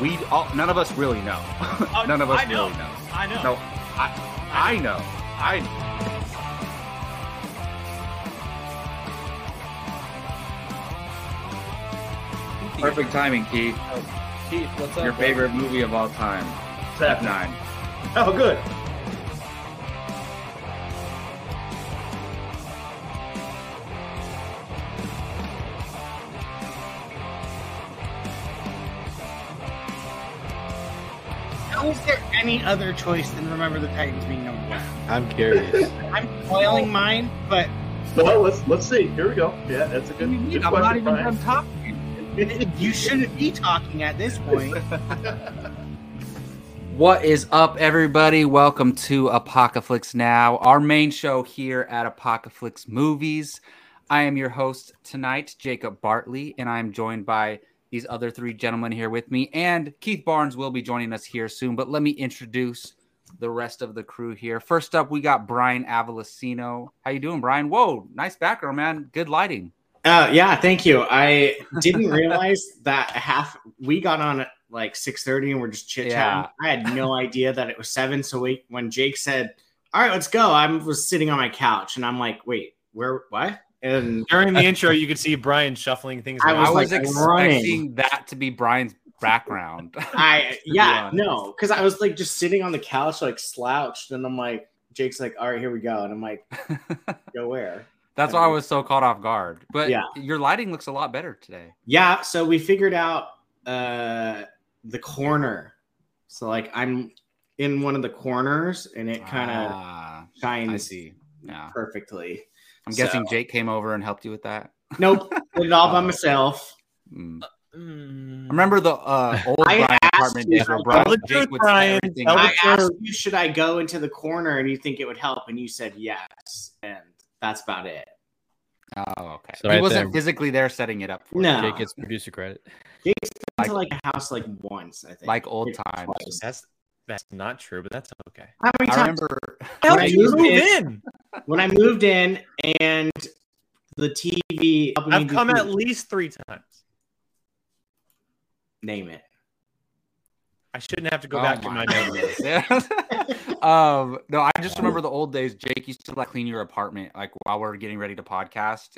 We all, none of us really know. Oh, none of us I know. really know. I know. No, I, I know. I. Perfect timing, Keith. Oh, Keith, what's up? Your favorite movie of all time, Step Nine. Oh, good. Any other choice than Remember the Titans being number one? I'm curious. I'm spoiling mine, but Well, let's let's see. Here we go. Yeah, that's a good, good I'm question, not even Brian. done talking. you shouldn't be talking at this point. What is up, everybody? Welcome to Apocalypse Now, our main show here at Apocalypse Movies. I am your host tonight, Jacob Bartley, and I'm joined by these other three gentlemen here with me. And Keith Barnes will be joining us here soon. But let me introduce the rest of the crew here. First up, we got Brian Avalosino. How you doing, Brian? Whoa, nice background, man. Good lighting. Uh, yeah, thank you. I didn't realize that half we got on at like six thirty and we're just chit chatting. Yeah. I had no idea that it was seven. So we, when Jake said, "All right, let's go," I was sitting on my couch and I'm like, "Wait, where? What?" And During the intro, you could see Brian shuffling things I around. was I was like, expecting that to be Brian's background. I, yeah, honest. no, because I was like just sitting on the couch, like slouched, and I'm like, Jake's like, "All right, here we go," and I'm like, "Go where?" That's why I was so caught off guard. But Yeah. your lighting looks a lot better today. Yeah, so we figured out uh the corner. So like I'm in one of the corners, and it kind of Ah, shines I see. Yeah. perfectly. I'm guessing So- Jake came over and helped you with that. Nope, did it all by Oh. myself. Mm. Mm. Remember the uh, old I Brian apartment you- days where Brian, Jake truth, would Brian. everything Tell the up? I asked you, should I go into the corner, and you think it would help, and you said yes, and that's about it. Oh, okay. So he right wasn't there. physically there setting it up for No, Jake gets producer credit. Jake's been to Like- like a house like once, I think. like old Maybe times. That's that's not true, but that's okay. How many I times remember. How When I you moved move in- in? when I moved in and the TV? I've come food- at least three times. name it. I shouldn't have to go Oh back to my my memories. Yeah. um, no, I just remember the old days. Jake used to like clean your apartment like while we're getting ready to podcast.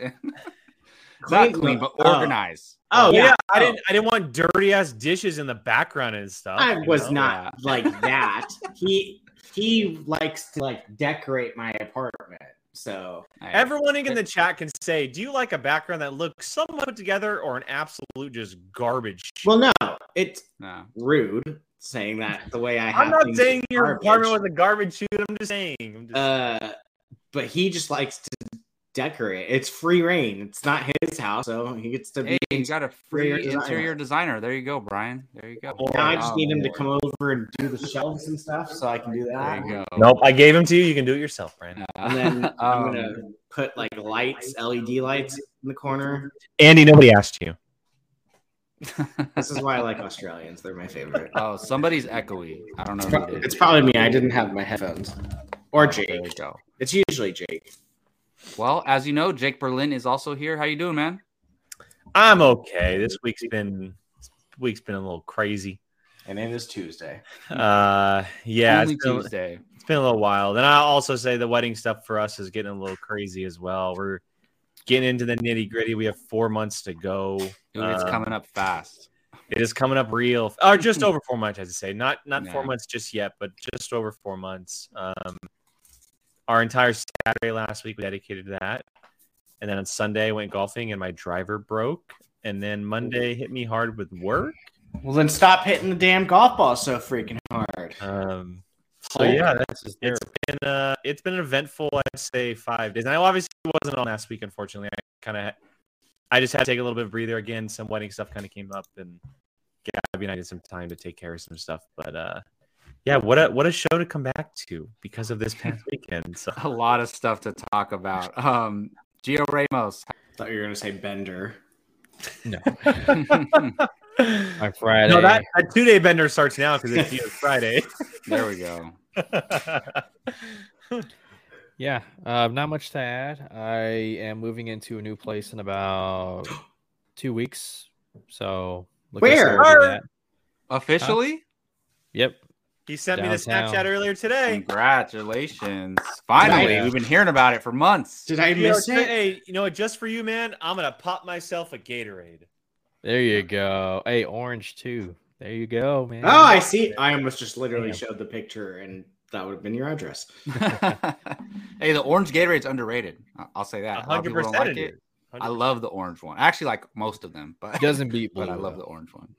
Not clean, but Oh. organize. Oh, yeah, yeah. I didn't. I didn't want dirty ass dishes in the background and stuff. I was know? not like that. he he likes to like decorate my apartment. So Everyone in the chat can say, "Do you like a background that looks somewhat put together, or an absolute just garbage?" well, no, it's no. rude saying that the way I have. I'm not saying your garbage. apartment was a garbage chute. I'm just saying. I'm just, Uh, but he just likes to decorate. It's free rein. It's not his house, so he gets to be. Hey, you got a free interior designer. interior designer. There you go, Brian. There you go. now I just Oh, need him to come over and do the shelves and stuff, so I can do There that. you go. nope, I gave him to you. You can do it yourself, Brandon. And then I'm Um, gonna put like lights, LED lights in the corner. Andy, nobody asked you. This is why I like Australians. They're my favorite. oh, somebody's echoey. I don't know who it is. It's probably me. I didn't have my headphones. Or There you Jake. go. It's usually Jake. Well, as you know, Jake Berlin is also here. How you doing, man? I'm okay. This week's been this week's been a little crazy. And it is Tuesday. Uh, yeah, Only it's been, Tuesday. it's been a little while. Then I'll also say the wedding stuff for us is getting a little crazy as well. We're getting into the nitty gritty. We have four months to go. Dude, it's Um, coming up fast. It is coming up real, or just over four months, I should say. Not not four months just yet, but just over four months. Um, our entire Saturday last week we dedicated to that, and then on Sunday I went golfing and my driver broke, and then Monday hit me hard with work. Well, then stop hitting the damn golf ball so freaking hard. Um, so yeah, that's This is it's been uh it's been an eventful I'd say five days. And I obviously wasn't on last week, unfortunately. I kind of I just had to take a little bit of breather again. Some wedding stuff kind of came up, and Gabby and I did some time to take care of some stuff. But uh, yeah, what a what a show to come back to because of this past weekend. So A lot of stuff to talk about. Um, Gio Ramos. thought you were gonna say Bender. no. there My Friday. no, that, that two day bender starts now because it's Gio's Friday. There we go. yeah, uh, not much to add. I am moving into a new place in about two weeks, so Where? forward to that. Officially? Yep. He sent me the Snapchat earlier today. Congratulations. Finally, Yeah. we've been hearing about it for months. Did I You know, miss it? Hey, you know what? Just for you, man, I'm gonna pop myself a Gatorade. There you go. Hey, orange too. There you go, man. Oh, I see. I almost just literally Damn. showed the picture, and that would have been your address. hey, the orange Gatorade's underrated. I- I'll say that. A lot of hundred people don't percent. I love the orange one. I actually like most of them, but it doesn't beat blue. but I love the orange one.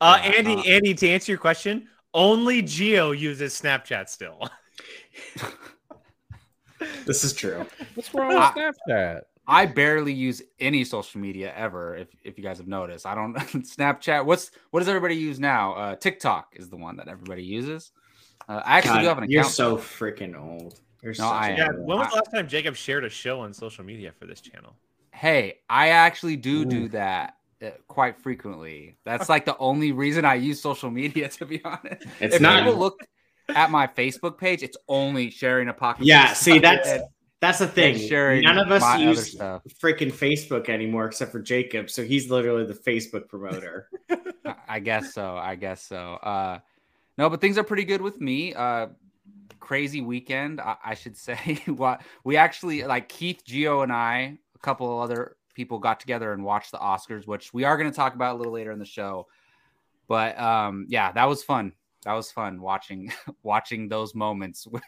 Uh, Andy, uh, Andy, to answer your question, only Geo uses Snapchat still. This is true. What's wrong with Snapchat? I barely use any social media ever. If if you guys have noticed, I don't Snapchat. What's what does everybody use now? Uh, TikTok is the one that everybody uses. Uh, I actually do have an account. you're so freaking old. You're No, such I a am. yeah, when was the last time Jacob shared a show on social media for this channel? Hey, I actually do do that quite frequently. That's like the only reason I use social media, to be honest. It's if not. people look at my Facebook page, it's only sharing a pocket. Yeah, see, that's and- that's the thing. sharing None of us use freaking Facebook anymore, except for Jacob. So he's literally the Facebook promoter. I- I guess so. I guess so. Uh, no, but things are pretty good with me. Uh, crazy weekend, I, I should say. what we actually like Keith, Geo, and I, a couple of other people got together and watched the Oscars, which we are going to talk about a little later in the show. But um, yeah, that was fun. That was fun watching watching those moments with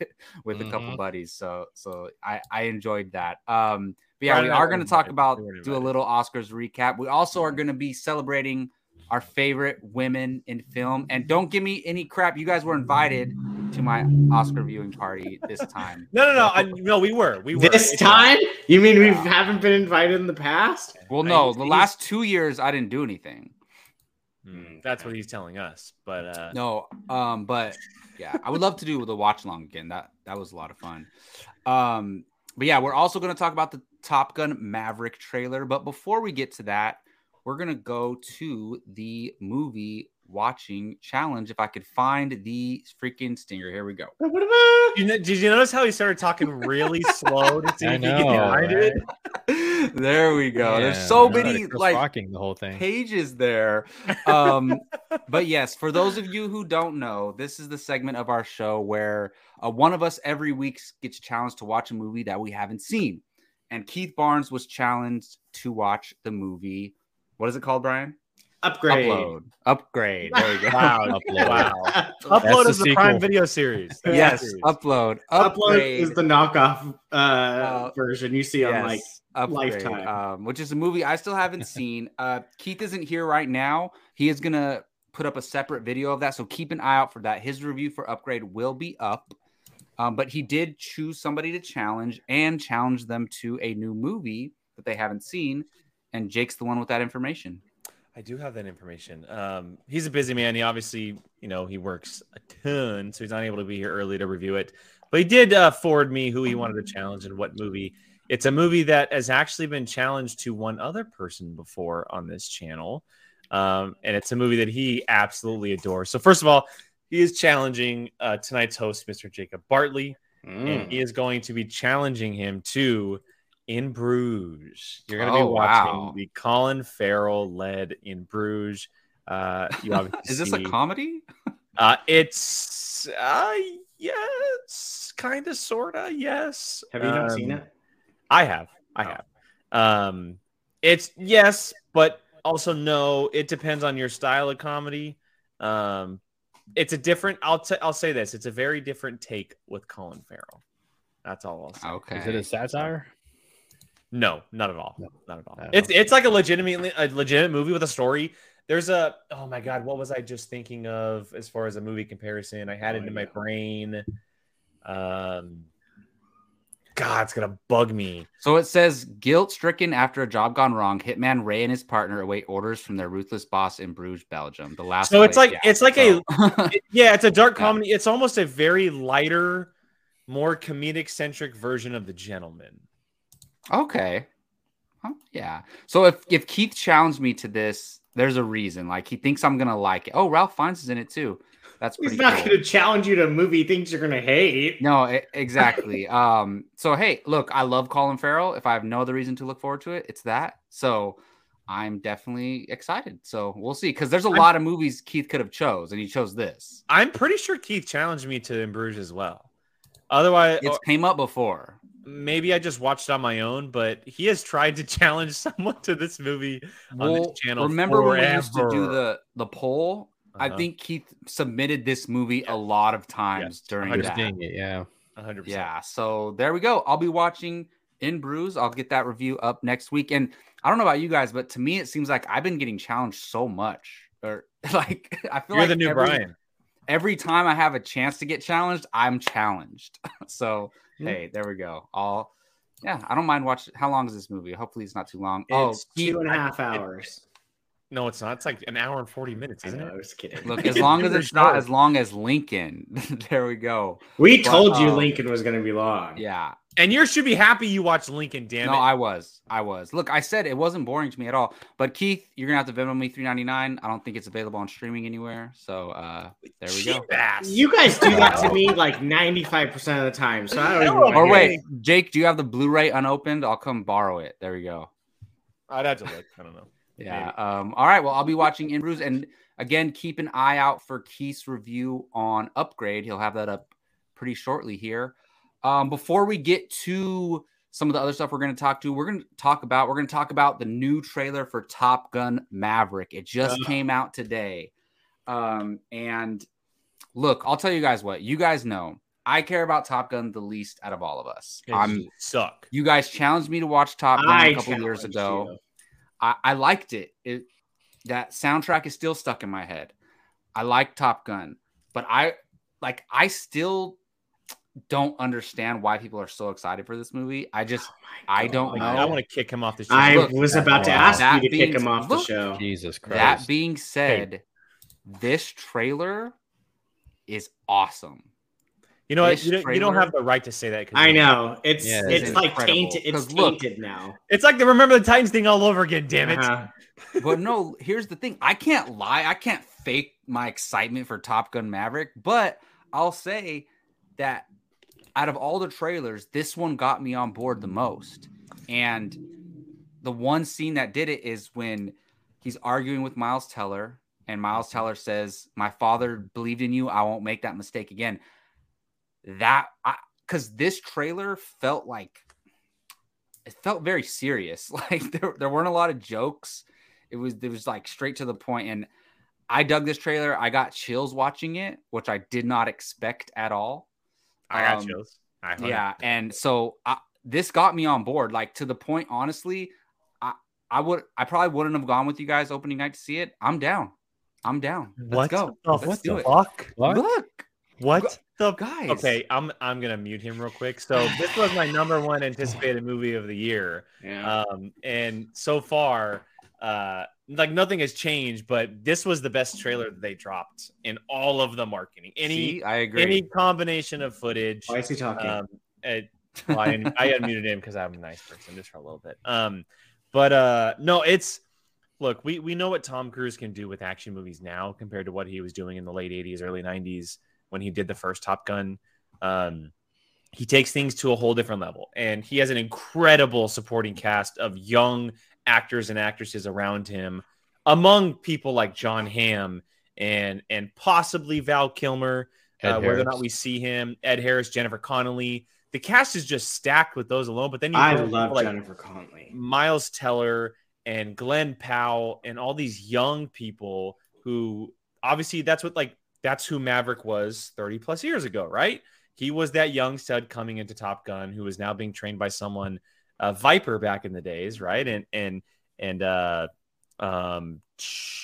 with a couple Mhm. buddies. So so I I enjoyed that. Um, but yeah, we are going to talk about do a little Oscars recap. We also are going to be celebrating our favorite women in film. And don't give me any crap. You guys were invited to my Oscar viewing party this time. No, no, no, I, no. We were, we were this It's time? You mean we haven't been invited in the past? Well, I- no, the last two years I didn't do anything. Hmm, that's what he's telling us. But uh, No, um, but yeah, I would love to do the watch along again. That that was a lot of fun. Um, but yeah, we're also going to talk about the Top Gun Maverick trailer. But before we get to that, we're gonna go to the movie watching challenge. If I could find the freaking stinger, here we go. you know, did you notice how he started talking really slow to see I if he could know, find it? right? there we go. There's so many like rocking the whole thing. pages there. Um, but yes, for those of you who don't know, this is the segment of our show where uh, one of us every week gets challenged to watch a movie that we haven't seen. And Keith Barnes was challenged to watch the movie. What is it called, Brian? Upgrade. Upload. Upgrade. There we go. Wow, Upload. wow. Upload is the Prime. Video series. That's yes, series. upload. Upload Upgrade. is the knockoff uh, version you see on like Upgrade, Lifetime. um, which is a movie I still haven't seen. Uh, Keith isn't here right now. He is gonna put up a separate video of that, so keep an eye out for that. His review for Upgrade will be up. Um, but he did choose somebody to challenge and challenge them to a new movie that they haven't seen. And Jake's the one with that information. I do have that information. Um, he's a busy man. He obviously, you know, he works a ton, so he's not able to be here early to review it. But he did uh, forward me who he wanted to challenge and what movie. It's a movie that has actually been challenged to one other person before on this channel, um, and it's a movie that he absolutely adores. So first of all, he is challenging uh, tonight's host, Mr. Jacob Bartley, Mm. and he is going to be challenging him to In Bruges. You're going to Oh, be watching wow. the Colin Farrell led In Bruges. Uh, you obviously Is this a comedy? Uh, it's uh, yes, kind of, sorta, yes. Have you not Um, seen it? I have. I Oh. have. Um, it's yes, but also no. It depends on your style of comedy. Um, it's a different. I'll t- I'll say this. It's a very different take with Colin Farrell. That's all I'll say. Okay. Is it a satire? No, not at all. No. Not at all. No. It's it's like a legitimate a legitimate movie with a story. There's a oh my god, what was I just thinking of as far as a movie comparison? I had it Oh, in my brain. Um, God, it's gonna bug me. So it says guilt stricken after a job gone wrong, hitman Ray and his partner await orders from their ruthless boss in Bruges, Belgium. The last So it's like yeah. it's like So- a it- yeah, it's a dark Yeah. comedy. It's almost a very lighter, more comedic centric version of The Gentlemen. Okay. Huh, yeah. So if if Keith challenged me to this, there's a reason. Like he thinks I'm gonna like it. Oh, Ralph Fiennes is in it too. That's pretty He's not cool. going to challenge you to a movie he thinks you're going to hate. No, e- exactly. um. So hey, look, I love Colin Farrell. If I have no other reason to look forward to it, it's that. So, I'm definitely excited. So we'll see because there's a lot of movies Keith could have chose, and he chose this. I'm pretty sure Keith challenged me to In Bruges as well. Otherwise, It's came up before. Maybe I just watched on my own, but he has tried to challenge someone to this movie on Well, this channel. remember when we used to do the the poll? I Uh-huh. think Keith submitted this movie a lot of times Yes, during 100%. that. It, yeah. 100%. Yeah, so there we go. I'll be watching In Bruges. I'll get that review up next week. And I don't know about you guys, but to me, it seems like I've been getting challenged so much. Or like I feel You're like the new every, Brian. Every time I have a chance to get challenged, I'm challenged. so Hmm. hey, there we go. I'll yeah, I don't mind watching. How long is this movie? Hopefully, it's not too long. oh, It's Keith, two and a half hours. No, it's not. It's like an hour and 40 minutes, I isn't know, it? I was kidding. look as long as They're it's not as long as Lincoln. there we go. we But, told you uh, Lincoln was going to be long. Yeah, And you should be happy you watched Lincoln, damn no, it. I was. I was. Look, I said it wasn't boring to me at all. But Keith, you're gonna have to Venmo me three ninety nine. I don't think it's available on streaming anywhere. So uh there we go. Ass. You guys do that to me like 95% of the time. So I don't even Or Or wait, it. Jake, do you have the Blu-ray unopened? I'll come borrow it. There we go. I'd have to look. I don't know. Yeah. Um, all right. Well, I'll be watching In Bruges. And again, keep an eye out for Keith's review on Upgrade. He'll have that up pretty shortly here. Um, before we get to some of the other stuff we're going to talk to, we're going to talk about we're going to talk about the new trailer for Top Gun Maverick. It just Ugh. came out today. Um, and look, I'll tell you guys what you guys know. I care about Top Gun the least out of all of us. I'm suck. you guys challenged me to watch Top Gun I a couple years ago. I, I liked it. It that soundtrack is still stuck in my head. I like Top Gun, but I like I still don't understand why people are so excited for this movie. I just Oh I don't know. I want to kick him off the show. I Look, was about to ask you to being- kick him off the show. Jesus Christ. that being said, this trailer is awesome. you know this You don't, you don't have the right to say that. I know. It's Yeah, it's it's like incredible. tainted. It's 'Cause look- tainted now. It's like the Remember the Titans thing all over again. Damn it. Uh-huh. but no, here's the thing. I can't lie. I can't fake my excitement for Top Gun Maverick, but I'll say that out of all the trailers, this one got me on board the most. And the one scene that did it is when he's arguing with Miles Teller, and Miles Teller says, My father believed in you. I won't make that mistake again. That, because this trailer felt like it felt very serious. Like there, there weren't a lot of jokes. It was it was like straight to the point. And I dug this trailer. I got chills watching it, which I did not expect at all. I got Um, chills. I Yeah, and so I, this got me on board. Like to the point, honestly, I I would I probably wouldn't have gone with you guys opening night to see it. I'm down. I'm down. Let's What go. the- Let's what do the it. fuck? What? Look, What the guys. Okay, I'm I'm gonna mute him real quick. So this was my number one anticipated movie of the year, Yeah. um, and so far, uh, like nothing has changed. But this was the best trailer that they dropped in all of the marketing. Any See, I agree. any combination of footage. Why is he talking? Um, it, well, I, I unmuted him because I'm a nice person just for a little bit. Um, but uh, no, it's look, we we know what Tom Cruise can do with action movies now compared to what he was doing in the late '80s, early '90s when he did the first Top Gun. Um, he takes things to a whole different level, and he has an incredible supporting cast of young actors and actresses around him, among people like Jon Hamm and and possibly Val Kilmer uh, whether or not we see him, Ed Harris, Jennifer Connelly. The cast is just stacked with those alone. But then you I love like Jennifer Connelly. Miles Teller and Glen Powell and all these young people who obviously that's what like that's who Maverick was 30 plus years ago, right? He was that young stud coming into Top Gun who is now being trained by someone, uh, Viper back in the days, right? And and and uh um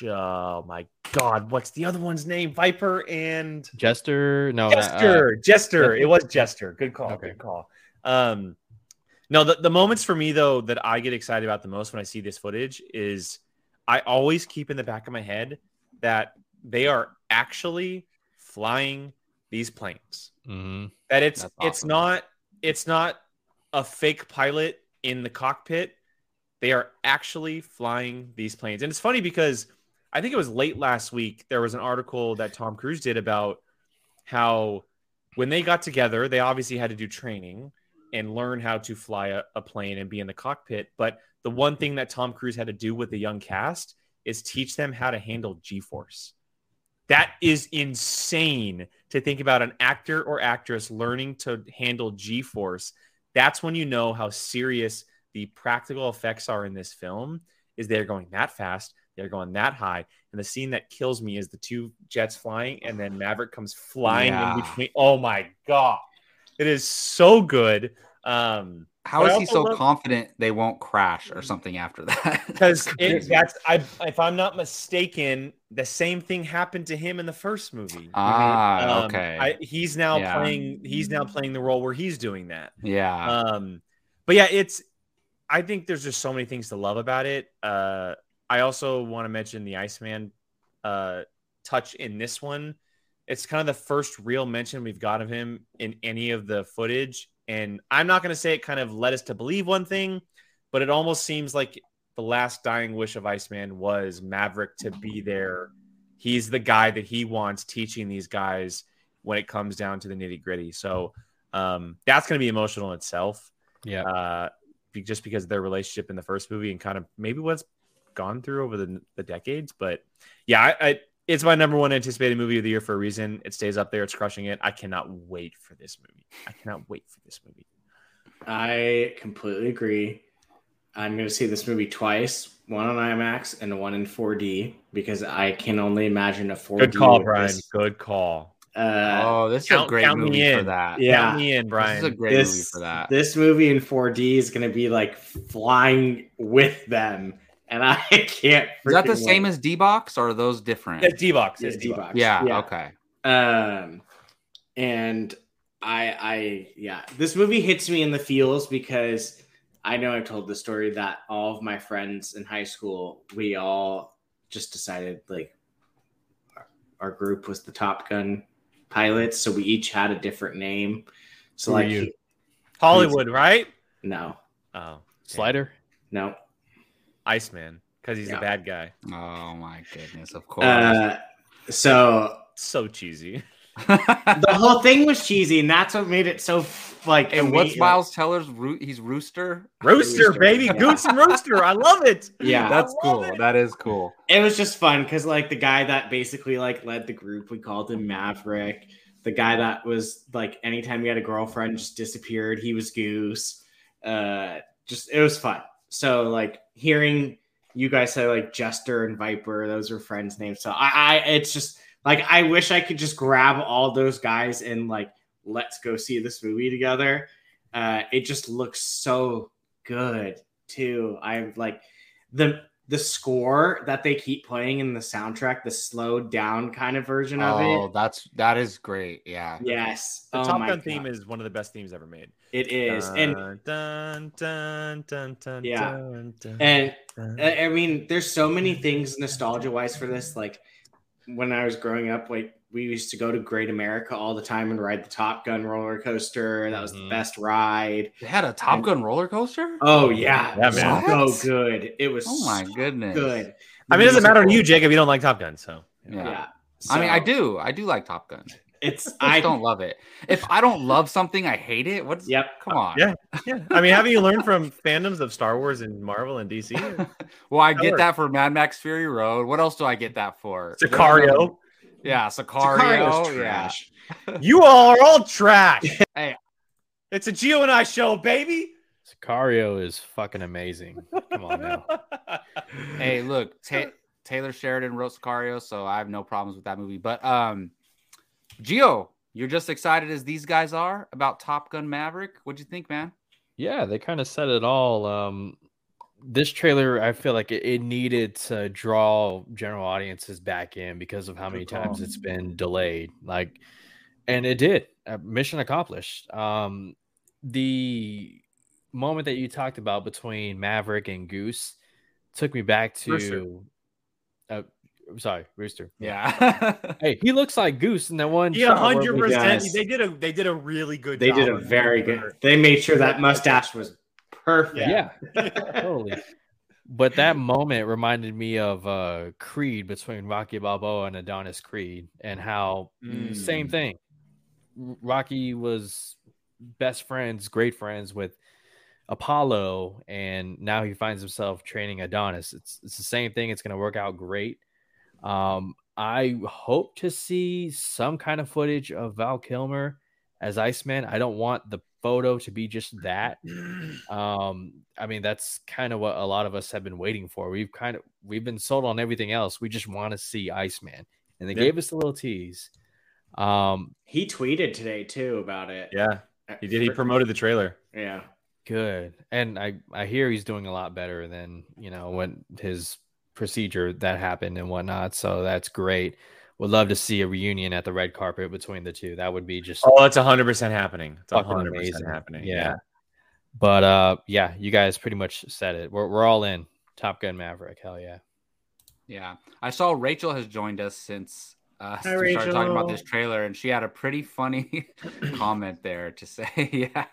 oh my god, what's the other one's name? Viper and Jester? No, not, uh, Jester, Jester. It was Jester. Good call. Okay. Good call. Um, no, the, the moments for me though that I get excited about the most when I see this footage is I always keep in the back of my head that they are actually flying these planes. mhm. That it's That's it's not it's not a fake pilot in the cockpit. They are actually flying these planes. And it's funny because I think it was late last week there was an article that Tom Cruise did about how when they got together, they obviously had to do training, and learn how to fly a, a plane and be in the cockpit. But the one thing that Tom Cruise had to do with the young cast is teach them how to handle G force. That is insane to think about an actor or actress learning to handle G force. That's when you know how serious the practical effects are in this film. Is they're going that fast, they're going that high, and the scene that kills me is the two jets flying, and then Maverick comes flying Yeah. in between. Oh my god, it is so good. Um, How But is I he so love- confident they won't crash or something after that? because That's that's I, if I'm not mistaken, the same thing happened to him in the first movie. ah, Um, okay. I, he's now Yeah. playing. He's now playing the role where he's doing that. yeah. Um, but yeah, it's. I think there's just so many things to love about it. Uh, I also want to mention the Iceman uh, touch in this one. It's kind of the first real mention we've got of him in any of the footage. And I'm not going to say it kind of led us to believe one thing, but it almost seems like the last dying wish of Iceman was Maverick to be there. He's the guy that he wants teaching these guys when it comes down to the nitty gritty. So um, that's going to be emotional in itself Yeah. uh, just because of their relationship in the first movie and kind of maybe what's gone through over the, the decades. But yeah, I, I, it's my number one anticipated movie of the year for a reason. It stays up there. It's crushing it. I cannot wait for this movie. I cannot wait for this movie. I completely agree. I'm going to see this movie twice, one on IMAX and one in 4D, because I can only imagine a 4D. Good call, Brian. this. Good call. Uh, oh, this is count- a great count me movie for that. Yeah. Count me in, This is a great movie for that. this movie in 4D is going to be like flying with them, and I can't. is that the freaking same as D box or are those different? It's D-Box. Yeah, It's D-Box. D-Box. yeah, okay. Um, and I, I, yeah, this movie hits me in the feels because I know I've told the story that all of my friends in high school, we all just decided like our, our group was the Top Gun pilots, so we each had a different name. So Who like, you? Hollywood, right? no, Oh, Slider. no. Iceman, because he's Yeah. a bad guy. Oh my goodness, of course. Uh, so So cheesy. the whole thing was cheesy, and that's what made it so like. and what's ama- Miles Teller's root? He's Rooster. Rooster, Rooster, baby. yeah. Goose and Rooster. I love it. Yeah, That's cool. it. That is cool. it was just fun because like the guy that basically like led the group we called him maverick the guy that was like anytime he had a girlfriend just disappeared he was goose uh just it was fun so like hearing you guys say like jester and viper those are friends names so i i it's just like i wish i could just grab all those guys and like let's go see this movie together uh it just looks so good too i'm like the the score that they keep playing in the soundtrack, the slowed down kind of version of it. Oh, that's that is great. Yeah. Yes. The oh Top Gun God. theme is one of the best themes ever made. It is. and dun, dun, dun, dun, Yeah. dun, dun, and dun. I I mean, there's so many things nostalgia wise for this. Like when I was growing up, like we used to go to Great America all the time and ride the Top Gun roller coaster. That was the Mhm. best ride. They had a Top Gun roller coaster. Oh yeah, Yeah, was man. so good. It was Oh my so goodness. good. I mean, it doesn't matter to you, Jacob. You don't like Top Gun, so Yeah. Yeah. I mean, I do. I do like Top Gun. It's I I don't love it. If I don't love something, I hate it. What's Yep. Come on. Yeah. yeah. I mean, haven't you learned from fandoms of Star Wars and Marvel and DC? well, I That get works. that for Mad Max Fury Road. What else do I get that for? Sicario. Yeah, Sicario's Sicario. Yeah. trash. You all are all trash. Hey. it's a Geo and I show, baby. Sicario is fucking amazing. Come on now. Hey, look, Ta- Taylor Sheridan wrote Sicario, so I have no problems with that movie. But um, Gio, you're just excited as these guys are about Top Gun Maverick. What'd you think, man? Yeah, they kind of said it all. Um, this trailer, I feel like it, it needed to draw general audiences back in because of how many times it's been delayed. Like, and it did. Uh, mission accomplished. Um, the moment that you talked about between Maverick and Goose took me back to. Rooster. Uh, I'm sorry, Rooster. Yeah. Hey, he looks like Goose in that one. Yeah, hundred percent. They did a they did a really good. They job did a very good. sure- They made sure that mustache was perfect. Yeah, totally. But that moment reminded me of uh Creed between Rocky Balboa and Adonis Creed, and how Mm. same thing. Rocky was best friends, great friends with Apollo, and now he finds himself training Adonis. It's it's the same thing. It's going to work out great. Um, I hope to see some kind of footage of Val Kilmer as Iceman. I don't want the photo to be just that. Um, I mean, that's kind of what a lot of us have been waiting for. We've kind of we've been sold on everything else. We just want to see Iceman, and they Yeah. gave us a little tease. Um, He tweeted today too about it. Yeah, he did. He promoted the trailer. Yeah. good, and I I hear he's doing a lot better than you know when his procedure that happened and whatnot. So that's great. Would love to see a reunion at the red carpet between the two. That would be just Oh, it's hundred percent happening. It's Fucking hundred percent happening. Yeah. But uh yeah, you guys pretty much said it. We're we're all in. Top Gun Maverick. Hell yeah. Yeah, I saw Rachel has joined us since uh, Hi, we started talking about this trailer, and she had a pretty funny comment there to say, "Yeah."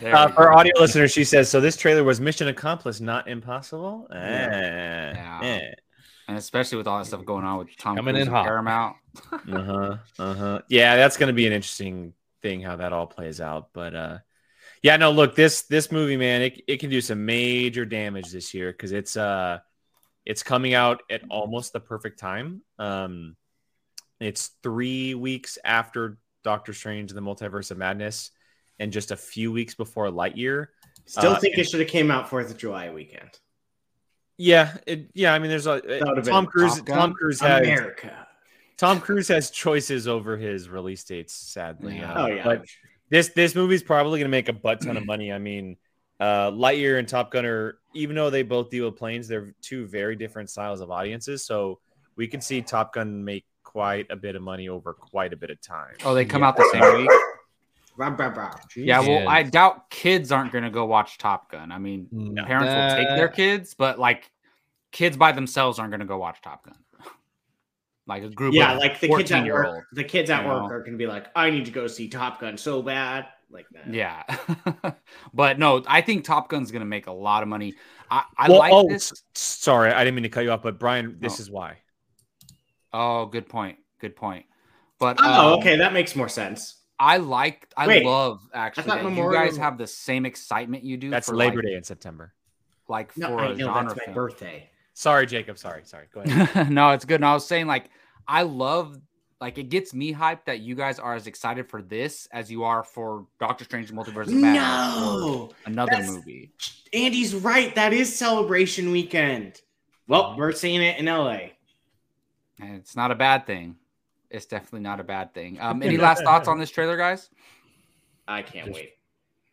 There Uh, for go. audio listeners, she says, "So this trailer was mission accomplished, not impossible." Eh, Yeah. eh. and especially with all that stuff going on with Tom Coming Cruise in and. Paramount. Uh-huh. Uh-huh. Yeah, that's gonna be an interesting thing how that all plays out. But uh yeah, no, look, this this movie, man, it, it can do some major damage this year because it's uh it's coming out at almost the perfect time. Um it's three weeks after Doctor Strange and the Multiverse of Madness, and just a few weeks before Lightyear. Still Uh, think it should have came out Fourth of July weekend. Yeah, it, yeah. I mean, there's a would've Tom Cruise. Top Tom Cruise has America. Tom Cruise has choices over his release dates. Sadly, Yeah. uh, Oh yeah. But this this movie's probably going to make a butt ton of money. I mean, uh, Lightyear and Top Gun are even though they both deal with planes, they're two very different styles of audiences. So we can see Top Gun make quite a bit of money over quite a bit of time. Oh, they come Yeah. out the same week. Yeah, well, I doubt kids aren't going to go watch Top Gun. I mean, No. parents will take their kids, but like kids by themselves aren't going to go watch Top Gun. like a group yeah, of like the kids at work. old. The kids at work know? are gonna be like, I need to go see Top Gun so bad. Like that. Yeah. but no, I think Top Gun's going to make a lot of money. I, I Well, like oh, this. sorry, I didn't mean to cut you off, but Brian, this Oh. is why. Oh, good point. Good point. But Oh, um, okay, that makes more sense. I like, I Wait, love actually thought that you guys have the same excitement you do. That's for Labor like, Day in September. Like No, for I a know genre that's my film. birthday. Sorry, Jacob. Sorry, sorry. Go ahead. no, it's good. And I was saying, like, I love, like, it gets me hyped that you guys are as excited for this as you are for Doctor Strange: Multiverse of Madness No, another that's- movie. Andy's right. That is celebration weekend. Well, we're seeing it in LA. And it's not a bad thing. It's definitely not a bad thing. Um, any last thoughts on this trailer, guys? I can't Just- wait.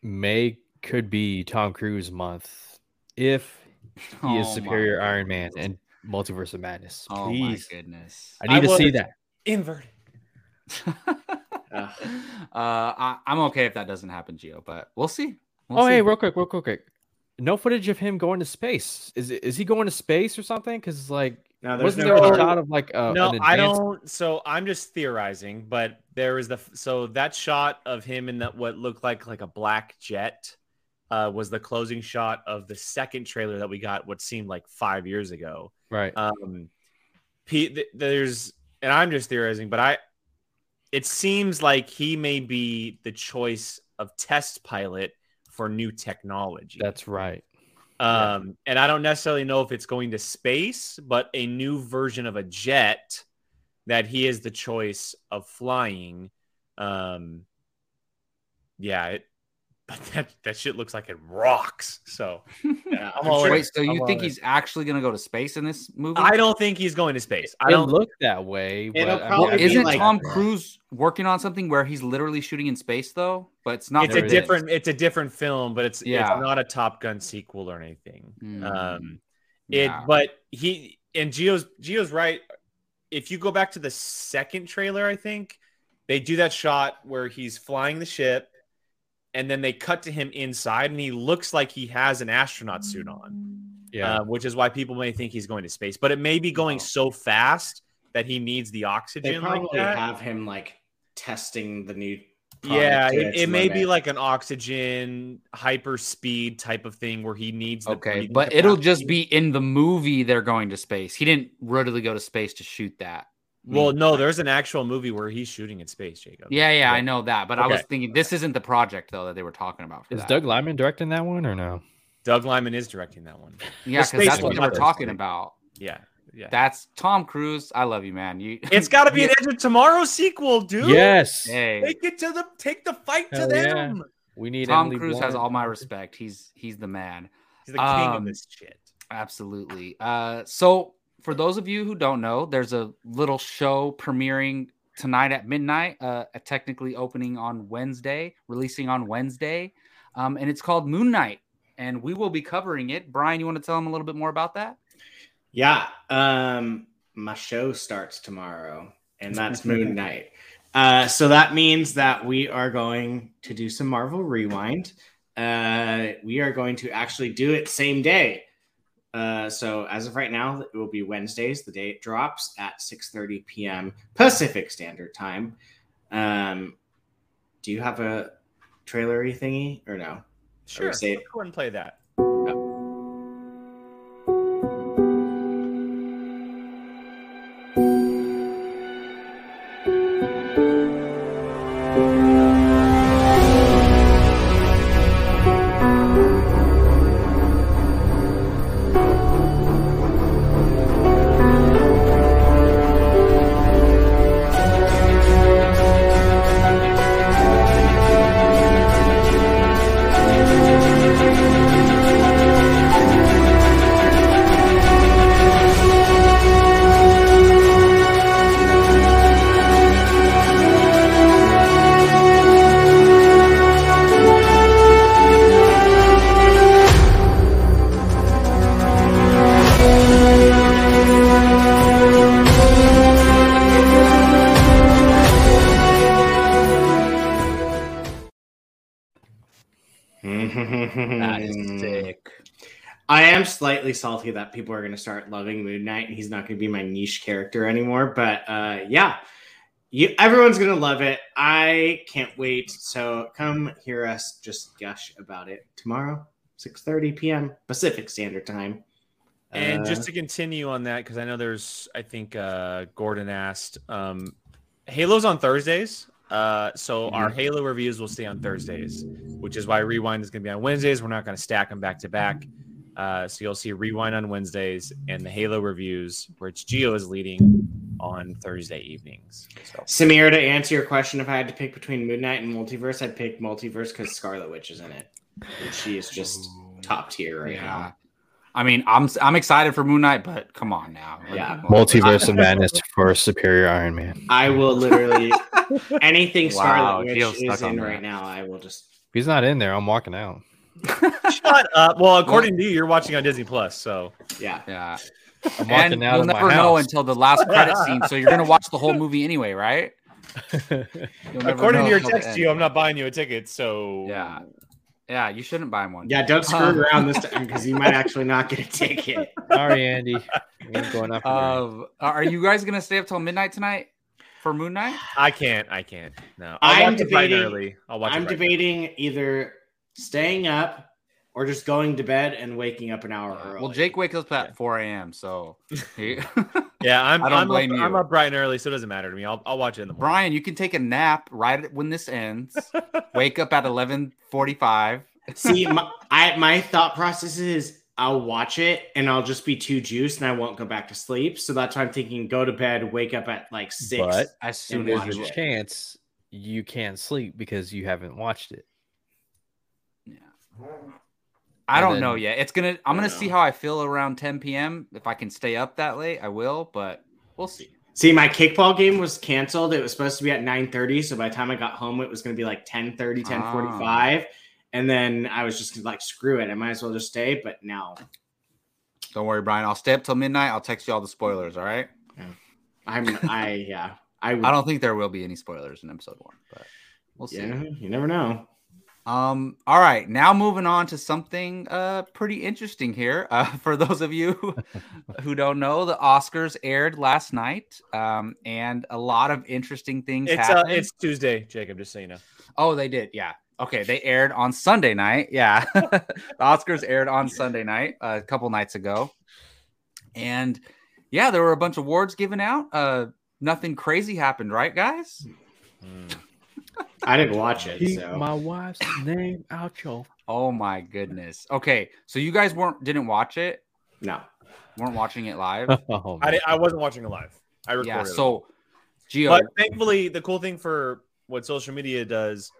May could be Tom Cruise month if he is Oh my superior Iron Man and Multiverse of Madness. Oh Please. my goodness. I need I to see that. Inverted. uh, I, I'm okay if that doesn't happen, Gio, but we'll see. We'll oh, see. hey, real quick, real quick, quick. No footage of him going to space. Is it, is he going to space or something? Because like, No, there's wasn't no. there a shot of like a, no, an I don't. So I'm just theorizing, but there was the so that shot of him in that what looked like like a black jet uh, was the closing shot of the second trailer that we got, what seemed like five years ago. Right. Um, P, th- there's and I'm just theorizing, but I it seems like he may be the choice of test pilot for new technology. That's right. Um, and I don't necessarily know if it's going to space, but a new version of a jet that he is the choice of flying. Um, yeah, it, but that that shit looks like it rocks. So Yeah, I'm I'm all sure- Wait, so I'm you all think in. he's actually going to go to space in this movie? I don't think he's going to space. I It don't. look that way. But, I mean, probably Well, isn't like- Tom Cruise working on something where he's literally shooting in space though? But it's not. it's a this. different. It's a different film, but it's Yeah. it's not a Top Gun sequel or anything. Mm, Um, it yeah. but he and Geo's Geo's right. If you go back to the second trailer, I think they do that shot where he's flying the ship and then they cut to him inside and he looks like he has an astronaut suit on. yeah. Uh, which is why people may think he's going to space, but it may be going so fast that he needs the oxygen. They oxygen probably like that. have him like testing the new. yeah, it, it may be like an oxygen hyper speed type of thing where he needs the Okay, breathing but it'll just be in the movie they're going to space. He didn't readily go to space to shoot that. Well, no, there's an actual movie where he's shooting in space, Jacob. Yeah, yeah, I know that, but I was Okay. thinking this isn't the project though that they were talking about. For Is that. Doug Liman directing that one or no? Doug Liman is directing that one. Yeah, the because that's what one, they were not talking space. about. Yeah, yeah. That's Tom Cruise. I love you, man. You. it's got to be an Edge of Tomorrow sequel, dude. Yes. Hey, Take it to the take the fight to Hell yeah. them. We need Tom Emily Cruise has Blunt. all my respect. He's he's the man. He's the king Um, of this shit. Absolutely. Uh, so for those of you who don't know, there's a little show premiering tonight at midnight. Uh, technically opening on Wednesday, releasing on Wednesday, um, and it's called Moon Knight. And we will be covering it. Brian, you want to tell them a little bit more about that? Yeah. Um, my show starts tomorrow, and that's Moon Knight. Uh, so that means that we are going to do some Marvel Rewind. Uh, we are going to actually do it same day. Uh, so as of right now, it will be Wednesdays. The day it drops at 6:30 p.m. Pacific Standard Time. Um, do you have a trailery thingy or no? Sure. Let's go and play. That salty that people are going to start loving Moon Knight and he's not going to be my niche character anymore. But uh, yeah, you, everyone's going to love it. I can't wait. So come hear us just gush about it tomorrow, 6.30 p.m. Pacific Standard Time. And Uh, just to continue on that, because I know there's, I think uh, Gordon asked, um, Halo's on Thursdays. Uh, so our Halo reviews will stay on Thursdays, which is why Rewind is going to be on Wednesdays. We're not going to stack them back to back. Uh, so you'll see Rewind on Wednesdays and the Halo reviews, which Geo is leading on Thursday evenings. So Samir, to answer your question, if I had to pick between Moon Knight and Multiverse, I'd pick Multiverse because Scarlet Witch is in it. And she is just top tier right yeah. now. I mean, I'm I'm excited for Moon Knight, but come on now. Yeah. Multiverse of Madness for Superior Iron Man. I will literally anything Wow, Scarlet Witch is in right now. I will just If he's not in there, I'm walking out. Shut up. Well, according to you, you're watching on Disney Plus. So yeah. Yeah. I'm And walking out you'll of my never know house. until the last credit scene. So you're gonna watch the whole movie anyway, right? According to your text, end. Geo, I'm not buying you a ticket. So Yeah. Yeah, you shouldn't buy one. Yeah, don't screw Um, around this time because you might actually not get a ticket. Sorry, Andy. I'm going up. Uh, are you guys gonna stay up till midnight tonight for Moon Knight? I can't. I can't. No, I'll I'm watch it debating- early. I'll watch I'm it. bright and debating either staying up or just going to bed and waking up an hour early. Well, Jake wakes up at Yeah. 4 a.m. So, he- Yeah, I'm. I don't I'm blame up, you. I'm up bright and early, so it doesn't matter to me. I'll, I'll watch it in the morning. Brian, you can take a nap right when this ends. Wake up at 11:45. See, my, I my thought process is I'll watch it and I'll just be too juiced and I won't go back to sleep. So that's why I'm thinking go to bed, wake up at like six. But As soon as there's a chance you can't sleep because you haven't watched it. I don't then- know yet. It's gonna. I'm gonna don't see how I feel around 10 p.m. If I can stay up that late, I will. But we'll see. See, my kickball game was canceled. It was supposed to be at 9:30. So by the time I got home, it was gonna be like 10:30, 10:45. Ah. And then I was just like, screw it. I might as well just stay. But now Don't worry, Brian. I'll stay up till midnight. I'll text you all the spoilers. All right. Yeah. I'm I yeah. I I don't think there will be any spoilers in episode one, but we'll see. yeah, you never know. Um, all right, now moving on to something uh pretty interesting here. Uh, for those of you who, who don't know, the Oscars aired last night, um, and a lot of interesting things It's uh, happened. it's Tuesday, Jacob. Just so you know. oh, they did, yeah. Okay, they aired on Sunday night. Yeah, the Oscars aired on Sunday night uh, a couple nights ago, and yeah, there were a bunch of awards given out. Uh, nothing crazy happened, right, guys? Mm. I didn't watch it, Keep so my wife's name out your. Oh my goodness. Okay, so you guys weren't didn't watch it, no. weren't watching it live. Oh, I, man. di- I wasn't watching it live. I recorded. yeah. it. So, Gio, but thankfully, the cool thing for what social media does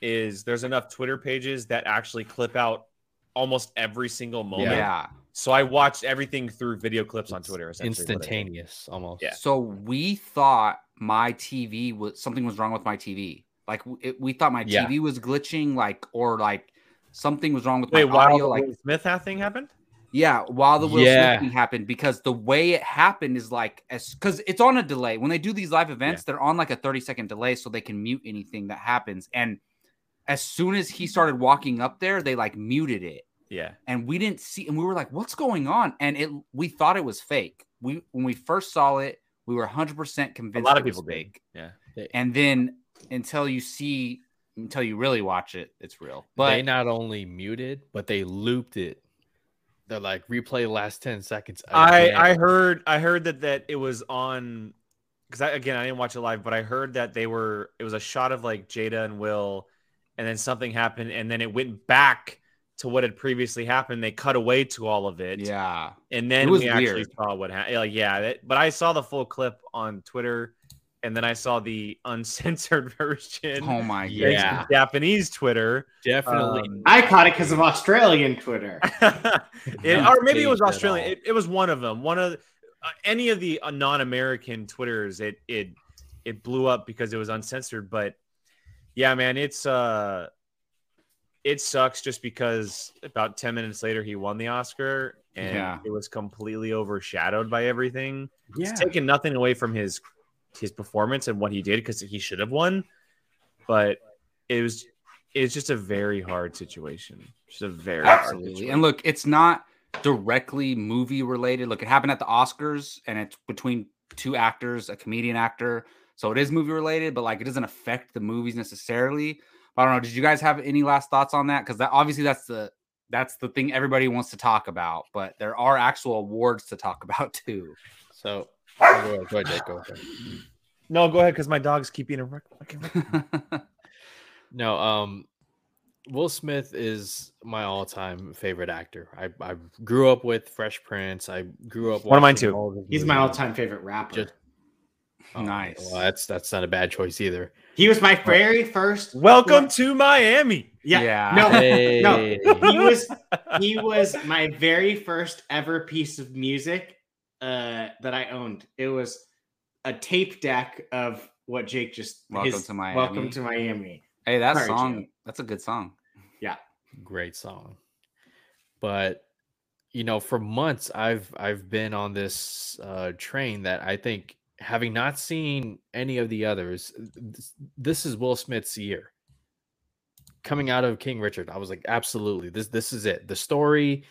is there's enough Twitter pages that actually clip out almost every single moment. yeah. So I watched everything through video clips on Twitter. essentially what I did. instantaneous almost. Yeah. So we thought my TV was something was wrong with my TV. Like it, we thought my Yeah. TV was glitching, like or like something was wrong with Wait, my while audio. the Like Will Smith ha- thing happened? yeah, while the Will Yeah. Smith thing happened, because the way it happened is like as because it's on a delay. When they do these live events, they're on like a thirty second delay, so they can mute anything that happens. And as soon as he started walking up there, they like muted it Yeah. and we didn't see and we were like what's going on and it we thought it was fake we when we first saw it we were 100% convinced a lot of it was people did. fake Yeah. and then until you see until you really watch it it's real But but they not only muted, but they looped it. They're like replay the last ten seconds. I again. I heard I heard that that it was on because I, again I didn't watch it live, but I heard that they were it was a shot of like Jada and Will, and then something happened, and then it went back to what had previously happened. They cut away to all of it, yeah and then It was we actually saw what happened. Like yeah, that, but I saw the full clip on Twitter, and then I saw the uncensored version. oh my god! yeah Japanese Twitter. definitely. Um, I caught it because of Australian Twitter. It- or maybe it was Australian. It, it was one of them. One of uh, any of the uh, non-American Twitters. It it it blew up because it was uncensored. But yeah, man, it's uh, it sucks just because about ten minutes later he won the Oscar and Yeah. it was completely overshadowed by everything. yeah. It's taking nothing away from his his performance and what he did because he should have won, but it was it's just a very hard situation. Just a very hard absolutely. Situation. and look it's not directly movie related. Look it happened at the oscars and it's between two actors a comedian actor. So it is movie related but like it doesn't affect the movies necessarily. But i don't know did you guys have any last thoughts on that? Because that obviously that's the that's the thing everybody wants to talk about but there are actual awards to talk about too. So go ahead, go ahead, Jake, go ahead. No, go ahead because my dogs keep eating. Rec- fucking- No, um, Will Smith is my all-time favorite actor. I, I grew up with Fresh Prince. I grew up. One of mine watching too. of He's my all-time favorite rapper. Just- Oh, Nice. Well, that's that's not a bad choice either. he was my very first. Welcome to Miami. Yeah. Yeah. No. Hey. No. He was he was my very first ever piece of music uh, that I owned. It was a tape deck of what Jake just Welcome to Miami. Welcome to Miami. hey that Sorry, song Gio. that's a good song Yeah. great song but you know for months i've i've been on this uh train that i think having not seen any of the others this, this is will smith's year coming out of king richard i was like absolutely this this is it the story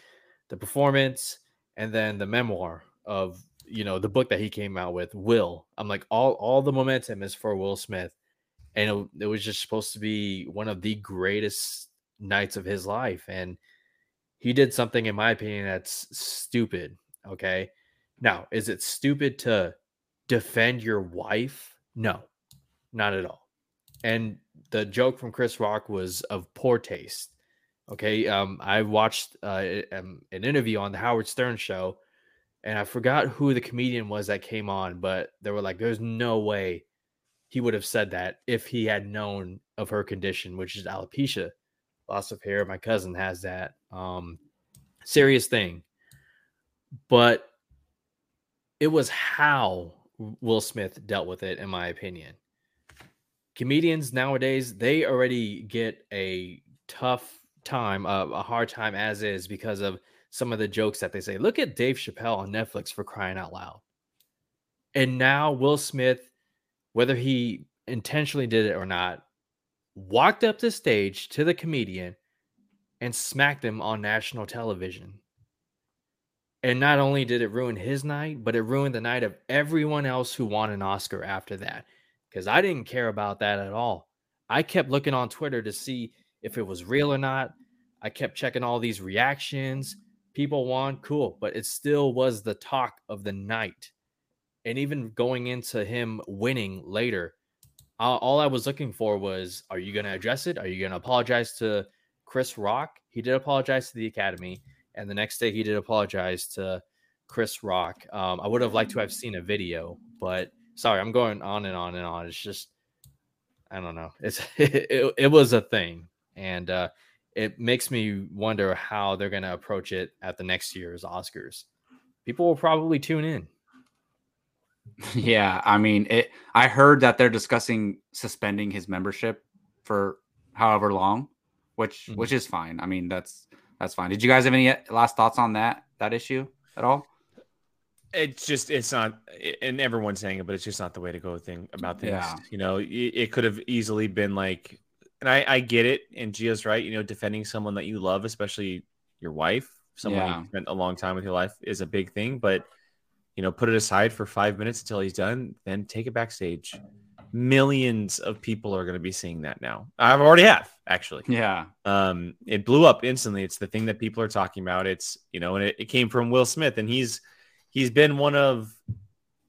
the performance and then the memoir of you know the book that he came out with will. I'm like all all the momentum is for will smith and it, it was just supposed to be one of the greatest nights of his life and he did something in my opinion that's stupid okay? Now is it stupid to defend your wife? No not at all and the joke from chris rock was of poor taste okay? Um i watched uh, um, an interview on the howard stern show and i forgot who the comedian was that came on but they were like there's no way he would have said that if he had known of her condition which is alopecia loss of hair. My cousin has that. Um, serious thing. But it was how Will Smith dealt with it, in my opinion. Comedians nowadays, they already get a tough time, uh, a hard time as is because of some of the jokes that they say. Look at Dave Chappelle on Netflix for crying out loud. And now Will Smith, whether he intentionally did it or not, walked up the stage to the comedian and smacked him on national television. And not only did it ruin his night, but it ruined the night of everyone else who won an Oscar after that. Because I didn't care about that at all. I kept looking on Twitter to see if it was real or not. I kept checking all these reactions. People won, cool, but it still was the talk of the night. and even going into him winning later, all, all I was looking for was, are you going to address it? Are you going to apologize to Chris Rock? He did apologize to the Academy, and the next day he did apologize to Chris Rock. Um, I would have liked to have seen a video, but sorry, I'm going on and on and on. It's just, I don't know. It's it, it was a thing, and uh, it makes me wonder how they're going to approach it at the next year's Oscars. People will probably tune in. Yeah, I mean, it. I heard that they're discussing suspending his membership for however long, which Mhm. which is fine. I mean, that's that's fine. Did you guys have any last thoughts on that that issue at all? it's just it's not and everyone's saying it but it's just not the way to go thing about things Yeah. you know it, it could have easily been like and i i get it and gio's right you know defending someone that you love especially your wife someone Yeah. you spent a long time with your life is a big thing but you know put it aside for five minutes until he's done then take it backstage. Millions of people are going to be seeing that now. I've already have actually. Yeah, um it blew up instantly. It's the thing that people are talking about. It's you know and it, it came from will smith and he's he's been one of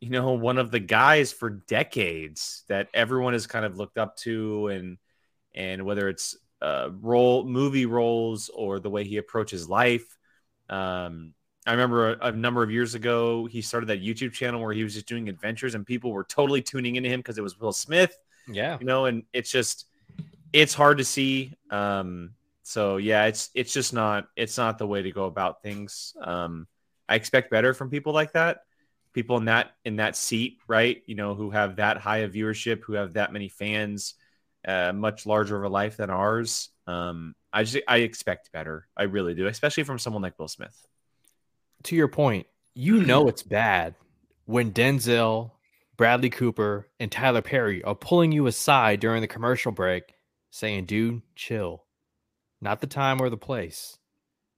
you know one of the guys for decades that everyone has kind of looked up to and and whether it's uh role movie roles or the way he approaches life um i remember a, a number of years ago he started that youtube channel where he was just doing adventures and people were totally tuning into him because it was will smith Yeah. you know and it's just it's hard to see um so yeah it's it's just not it's not the way to go about things. Um i expect better from people like that. People in that in that seat right? You know who have that high of viewership who have that many fans uh much larger of a life than ours um i just i expect better i really do especially from someone like will smith To your point, you know it's bad when Denzel, Bradley Cooper, and Tyler Perry are pulling you aside during the commercial break saying, dude, chill. Not the time or the place.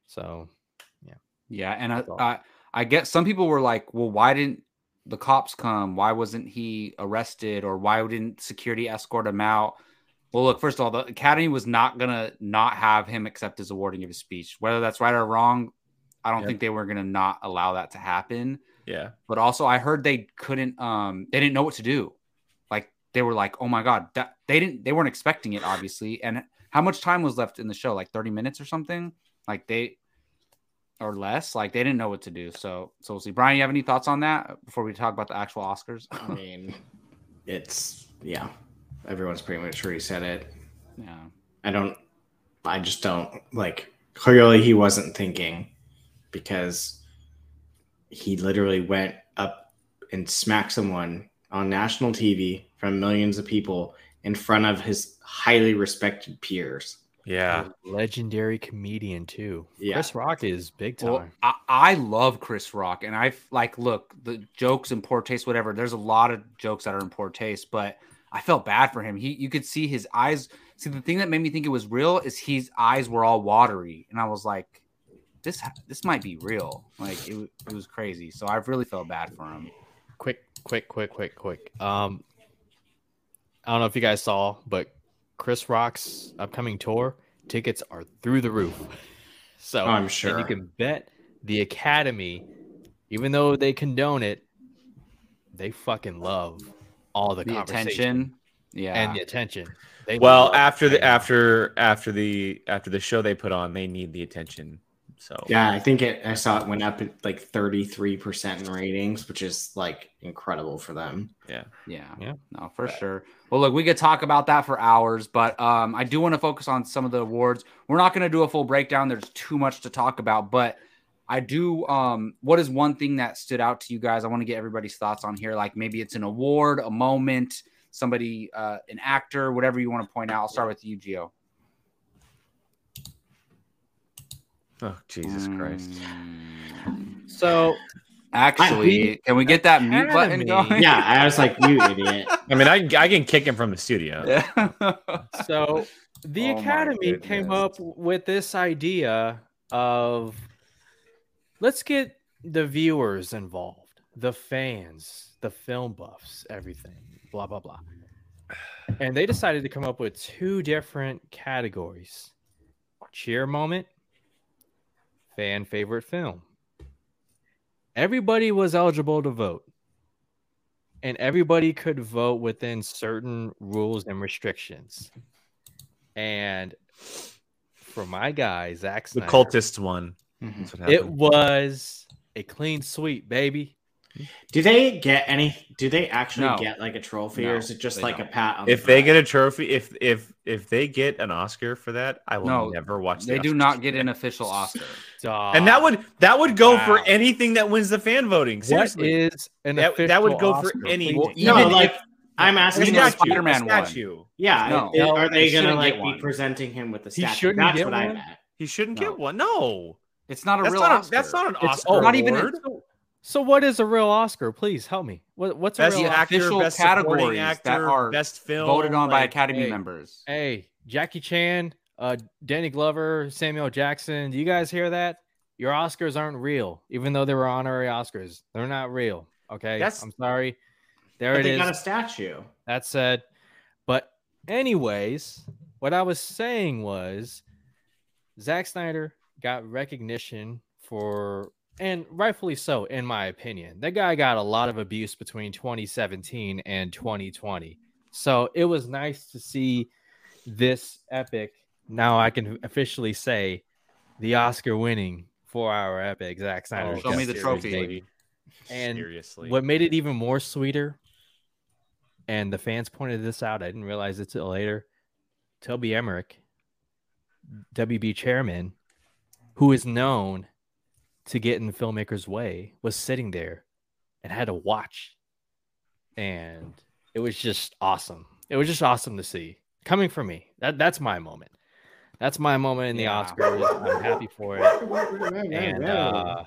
So yeah, yeah, and I, I I get some people were like, well, why didn't the cops come? Why wasn't he arrested, or why didn't security escort him out? Well, look, first of all, the Academy was not gonna not have him accept his awarding of his speech. Whether that's right or wrong, I don't Yep. think they were gonna not allow that to happen. yeah but also I heard they couldn't um they didn't know what to do. Like they were like, "Oh my god, that they didn't they weren't expecting it obviously." And how much time was left in the show? Like 30 minutes or something? Like they or less? Like they didn't know what to do. So so we'll see. Brian, you have any thoughts on that before we talk about the actual Oscars? I mean, it's yeah. Everyone's pretty much already said it. yeah. I don't. I just don't like. Clearly, he wasn't thinking because he literally went up and smacked someone on national TV from millions of people in front of his highly respected peers. yeah legendary comedian too. Yeah. Chris Rock is big time. Well, I, I love Chris Rock, and I've like look the jokes in poor taste, whatever. There's a lot of jokes that are in poor taste, but I felt bad for him. He, you could see his eyes. See, the thing that made me think it was real is his eyes were all watery, and I was like, this this might be real. Like it, it was crazy. So I really felt bad for him. quick, quick, quick, quick, quick. Um, I don't know if you guys saw, but Chris Rock's upcoming tour tickets are through the roof. So I'm sure. you can bet the Academy, even though they condone it, they fucking love all the, The conversation attention, yeah, and the attention. They well after the it. after after the after the show they put on they need the attention so Yeah, I think it. I saw it went up at like thirty three percent in ratings, which is like incredible for them. Yeah. Yeah. Yeah. No, for sure. Well, look, we could talk about that for hours, but um, I do want to focus on some of the awards. We're not going to do a full breakdown. There's too much to talk about, but I do. Um, what is one thing that stood out to you guys? I want to get everybody's thoughts on here. Like maybe it's an award, a moment, somebody, uh, an actor, whatever you want to point out. I'll start with you, Gio. oh jesus christ Mm, so Actually, can we get that mute button going? Yeah, I was like, you idiot. i mean i, I can kick him from the studio Yeah. So the Oh Academy came up with this idea of let's get the viewers involved, the fans, the film buffs, everything, blah, blah, blah. And they decided to come up with two different categories cheer moment, fan favorite film. Everybody was eligible to vote. and everybody could vote within certain rules and restrictions. And for my guy, Zack The cultist one. Mhm. It was a clean sweep, baby. Do they get any? Do they actually No. get like a trophy, No, or is it just they like a don't. pat on? if the they back? get a trophy, if if if they get an Oscar for that, I will No, never watch. the They do Oscars. not get an official Oscar. and that would that would go for Wow. anything that wins the fan voting. What Seriously, is an That- that would official go for Oscar, any- please? no, even like if- I'm asking. Even if statue, Spider-Man won. statue. yeah, No. i- No, are they he gonna shouldn't like get be one. presenting him with the statue? shouldn't That's get what I one? meant. He shouldn't No. get one. No, It's not a that's real not. A, Oscar. that's not an It's- Oscar oh, not even award. a- So what is a real Oscar? Please help me. What, what's a best real the Oscar? actor, official best supporting categories actor, that are best film voted on by Academy hey, members. Hey, Jackie Chan, uh, Danny Glover, Samuel Jackson. Do you guys hear that? Your Oscars aren't real, even though they were honorary Oscars. They're not real. Okay, That's- I'm sorry. There But it they is. got a statue. That said, but anyways, what I was saying was Zack Snyder got recognition for, and rightfully so, in my opinion. That guy got a lot of abuse between 2017 and 2020. So it was nice to see this epic. Now I can officially say the Oscar winning four hour epic Zack oh, Snyder. show me the trophy. seriously. And seriously, what made it even more sweeter, and the fans pointed this out, I didn't realize it till later. Toby Emmerich, WB chairman, who is known to get in the filmmaker's way, was sitting there and had to watch. And it was just awesome. It was just awesome to see. Coming from me. That that's my moment. That's my moment in the Yeah. Oscars. I'm happy for it. And uh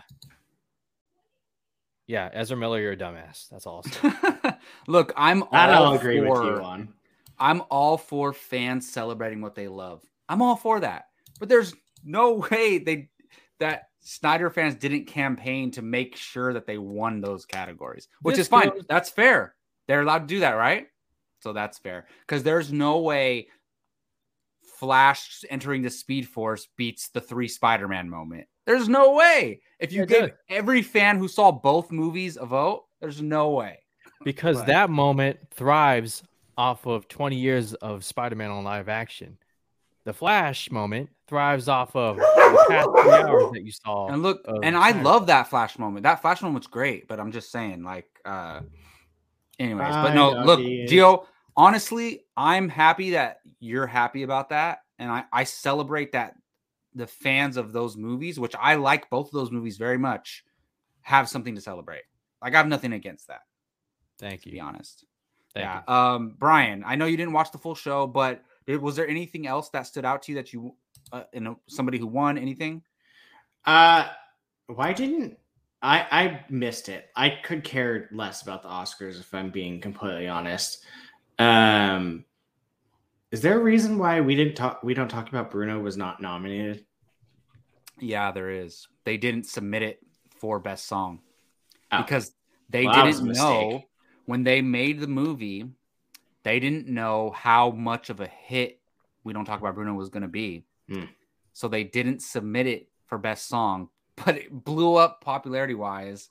yeah, Ezra Miller, you're a dumbass. That's all. I'll say. That Look, I'm all I'll agree for, with you on. I'm all for fans celebrating what they love. I'm all for that. But there's no way they that Snyder fans didn't campaign to make sure that they won those categories, which This is fine. goes- That's fair. They're allowed to do that, right? So that's fair. Because there's no way Flash entering the Speed Force beats the three Spider-Man moment. There's no way. If you It gave does. every fan who saw both movies a vote, there's no way. because Right. that moment thrives off of 20 years of Spider-Man on live action. The Flash moment thrives off of the past three hours that you saw. And look, and I Snyder. love that flash moment. That flash moment's great, but I'm just saying, like, uh anyways, but no, look, you. Gio, honestly, I'm happy that you're happy about that. And I, I celebrate that the fans of those movies, which I like both of those movies very much, have something to celebrate. Like I have nothing against that, Thank you. be honest. Thank yeah. you. Um, Brian, I know you didn't watch the full show, but did, was there anything else that stood out to you that you, uh, you know, somebody who won anything? Uh, why didn't I? I missed it. I could care less about the Oscars if I'm being completely honest. Um, is there a reason why we didn't talk? We don't talk about Bruno was not nominated. Yeah, there is. They didn't submit it for best song Oh. because they Well, didn't know when they made the movie. They didn't know how much of a hit "We Don't Talk About Bruno" was going to be, Hmm. so they didn't submit it for best song. But it blew up popularity wise,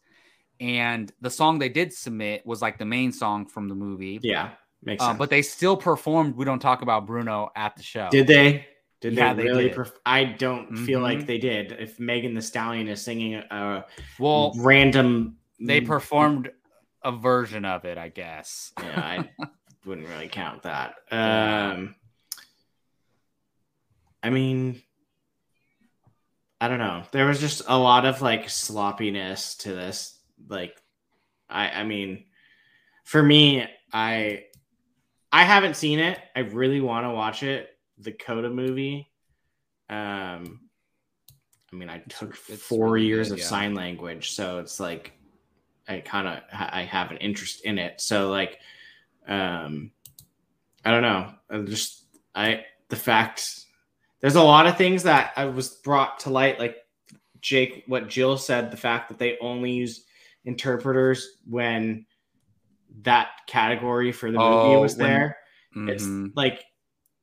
and the song they did submit was like the main song from the movie. Yeah, makes Uh, sense. but they still performed "We Don't Talk About Bruno" at the show. did they? Did Yeah, they they really? did. Perf- I don't feel Mhm. like they did. If Megan Thee Stallion is singing a well, random, they performed a version of it, I guess. yeah, I wouldn't really count that. Um, I mean, I don't know. There was just a lot of like sloppiness to this. Like, I, I mean, for me, I, I haven't seen it. I really want to watch it. The Coda movie. Um, I mean, I took it's four really years good, of yeah. sign language, so it's like I kind of I have an interest in it. So like, um, I don't know. I just I the fact there's a lot of things that I was brought to light, like Jake, what Jill said, the fact that they only use interpreters when that category for the movie Oh, was when- there. It's Mhm. like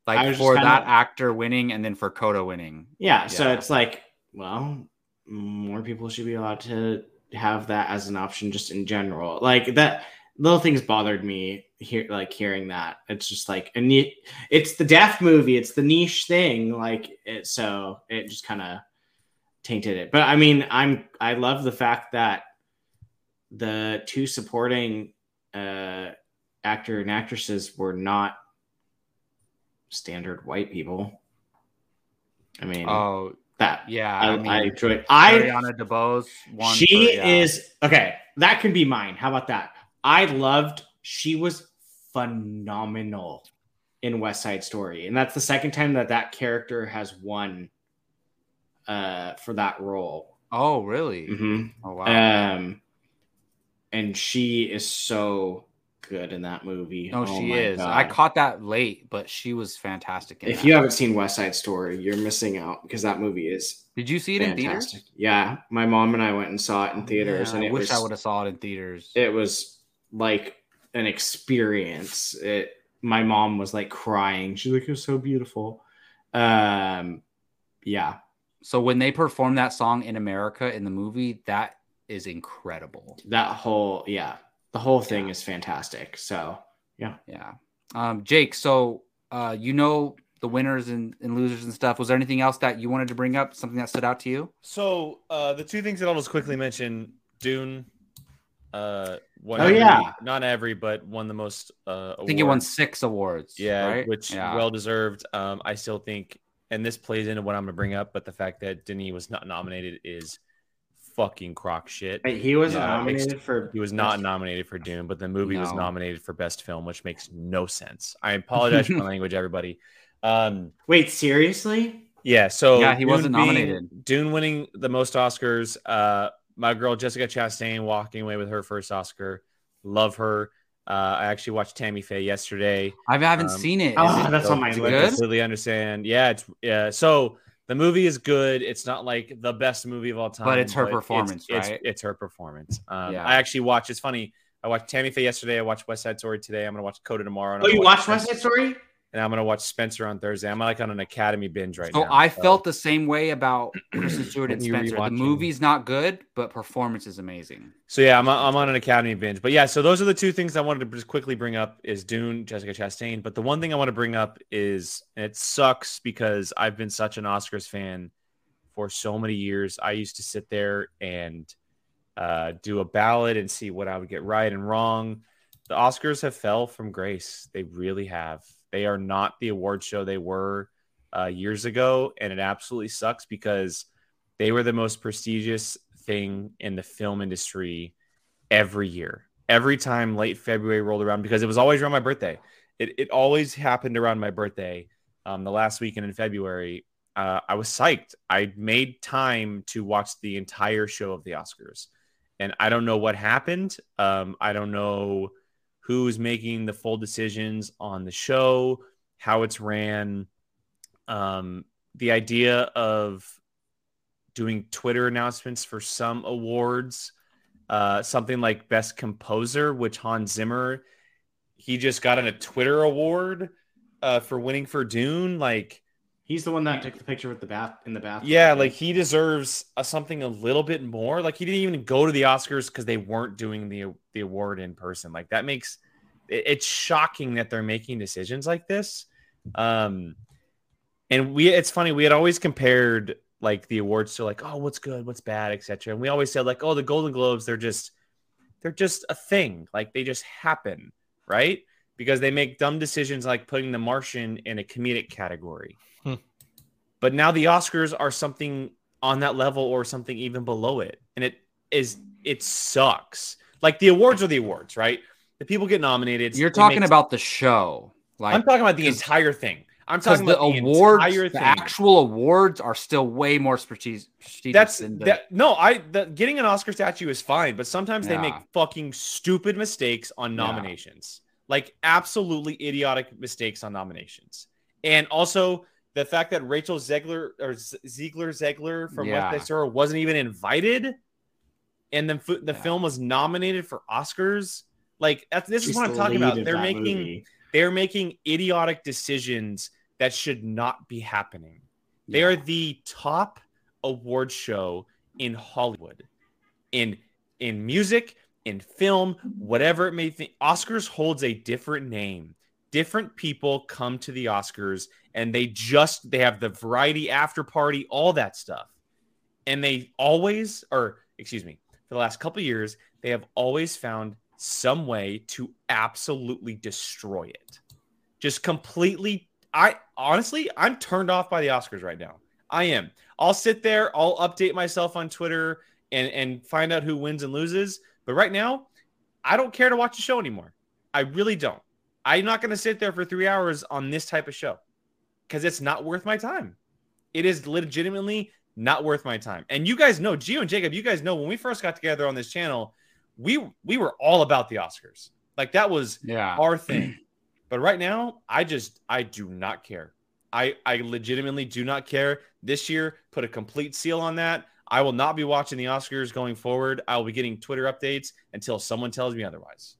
like for that actor winning and then for Coda winning. yeah, so it's like, well, more people should be allowed to have that as an option just in general. Like that little things bothered me here, like hearing that. It's just like a neat. It's the deaf movie. It's the niche thing. Like it, so it just kind of tainted it. But I mean, I'm I love the fact that the two supporting uh actor and actresses were not standard white people. I mean, Oh that yeah, I, I, I, mean, enjoy. I Ariana DeBose. One she for- yeah. is okay. That can be mine. How about that? I loved. She was phenomenal in West Side Story, and that's the second time that that character has won uh, for that role. Oh really? hmm Oh wow. Um, and she is so good in that movie. no, Oh she is. I caught that late, but she was fantastic. In If you haven't seen West Side Story, you're missing out because that movie is did you see it in theaters? Yeah, my mom and I went and saw it in theaters, Yeah, and I wish was I would have saw it in theaters. it was like an experience. It my mom was like crying. She's like, "It was so beautiful." Um, yeah, so when they perform that song in America in the movie, that is incredible. that whole yeah, the whole thing Yeah. is fantastic. So Yeah. Yeah. Um, Jake, so uh, you know the winners and, and losers and stuff. Was there anything else that you wanted to bring up? Something that stood out to you? So uh, the two things that I'll just quickly mention: Dune. Uh, won Oh, every- yeah. not every, but won the most. Uh, I think he won six awards. Yeah, right? which yeah. well deserved. Um, I still think, and this plays into what I'm going to bring up, but the fact that Denis was not nominated is fucking crock shit. he was Yeah, nominated for He was not nominated for Dune, but the movie was nominated for best film, which makes no sense. I apologize for my language, everybody. Um, Wait, seriously? yeah, so Yeah, he wasn't being- nominated. Dune winning the most Oscars. Uh, my girl Jessica Chastain walking away with her first Oscar. Love her. Uh, I actually watched Tammy Faye yesterday. I haven't um, seen it. Is Oh, it- that's So on my list. I good? completely understand. Yeah, it's yeah. So the movie is good. It's not like the best movie of all time, But it's her performance, it's, right? It's, her performance. Um, Yeah. I actually watched. It's funny. I watched Tammy Faye yesterday. I watched West Side Story today. I'm gonna watch Coda tomorrow. and Oh, you watched West Side Story? And I'm gonna watch Spencer on Thursday. I'm like on an Academy binge right now. so now. I felt the same way about Kristen Stewart and Spencer. The movie's not good, but performance is amazing. So yeah, I'm, I'm on an Academy binge. But yeah, so those are the two things I wanted to just quickly bring up is Dune, Jessica Chastain. But the one thing I want to bring up is it sucks because I've been such an Oscars fan for so many years. I used to sit there and uh, do a ballot and see what I would get right and wrong. The Oscars have fell from grace. They really have. They are not the award show they were uh, years ago, and it absolutely sucks because they were the most prestigious thing in the film industry every year. Every time late February rolled around, because it was always around my birthday. It, it always happened around my birthday. Um, the last weekend in February, uh, I was psyched. I made time to watch the entire show of the Oscars, and I don't know what happened. Um, I don't know who's making the full decisions on the show, how it's ran. Um, the idea of doing Twitter announcements for some awards, uh, something like Best Composer, which Hans Zimmer, he just got on a Twitter award uh, for winning for Dune. Like, He's the one that took the picture with the bath in the bathroom. yeah, like he deserves uh, something a little bit more. Like he didn't even go to the Oscars because they weren't doing the the award in person. Like that makes it- it's shocking that they're making decisions like this. Um, and we it's funny we had always compared like the awards to like oh what's good what's bad etc. And we always said like oh the Golden Globes they're just they're just a thing like they just happen right because they make dumb decisions like putting The Martian in a comedic category. Hmm. But now the Oscars are something on that level or something even below it. And it is it sucks. Like the awards are the awards, right? The people get nominated. You're talking about the show. Like I'm talking about the entire thing. I'm talking the about the awards, the thing. actual awards are still way more prestigious. That's than the, that. No, I the, getting an Oscar statue is fine, but sometimes they make fucking stupid mistakes on Yeah. Like absolutely idiotic mistakes on nominations, and also the fact that Rachel Zegler or Ziegler Zegler from Yeah. West Side Story wasn't even invited, and then the Yeah. film was nominated for Oscars. Like that's this She's is what I'm talking about. They're making movie. they're making idiotic decisions that should not be happening. They are the top award show in Hollywood. In in music, in film, whatever it may think. Oscars holds a different name. Different people come to the Oscars and they just they have the variety after party, all that stuff. And they always, or excuse me, for the last couple years, they have always found some way to absolutely destroy it. Just completely I honestly, I'm turned off by the Oscars right now. I am. I'll sit there, I'll update myself on Twitter and and find out who wins and loses. But right now, I don't care to watch the show anymore. I really don't. I'm not going to sit there for three hours on this type of show because it's not worth my time. It is legitimately not worth my time. And you guys know, Gio and Jacob, you guys know when we first got together on this channel, we we were all about the Oscars. Like that was Yeah. our thing. But right now, I just I do not care. I I legitimately do not care. This year, put a complete seal on that. I will not be watching the Oscars going forward. I will be getting Twitter updates until someone tells me otherwise.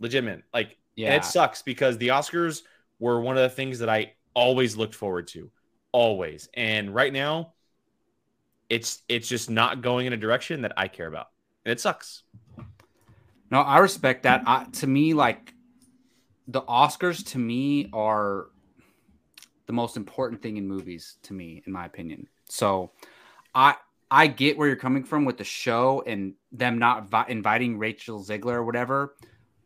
Legitimate. Like Yeah. it sucks because the Oscars were one of the things that I always looked forward to. Always. And right now, it's it's just not going in a direction that I care about. And it sucks. No, I respect that. I, to me, like the Oscars, to me are the most important thing in movies. To me, in my opinion. So, I I get where you're coming from with the show and them not vi- inviting Rachel Ziegler or whatever,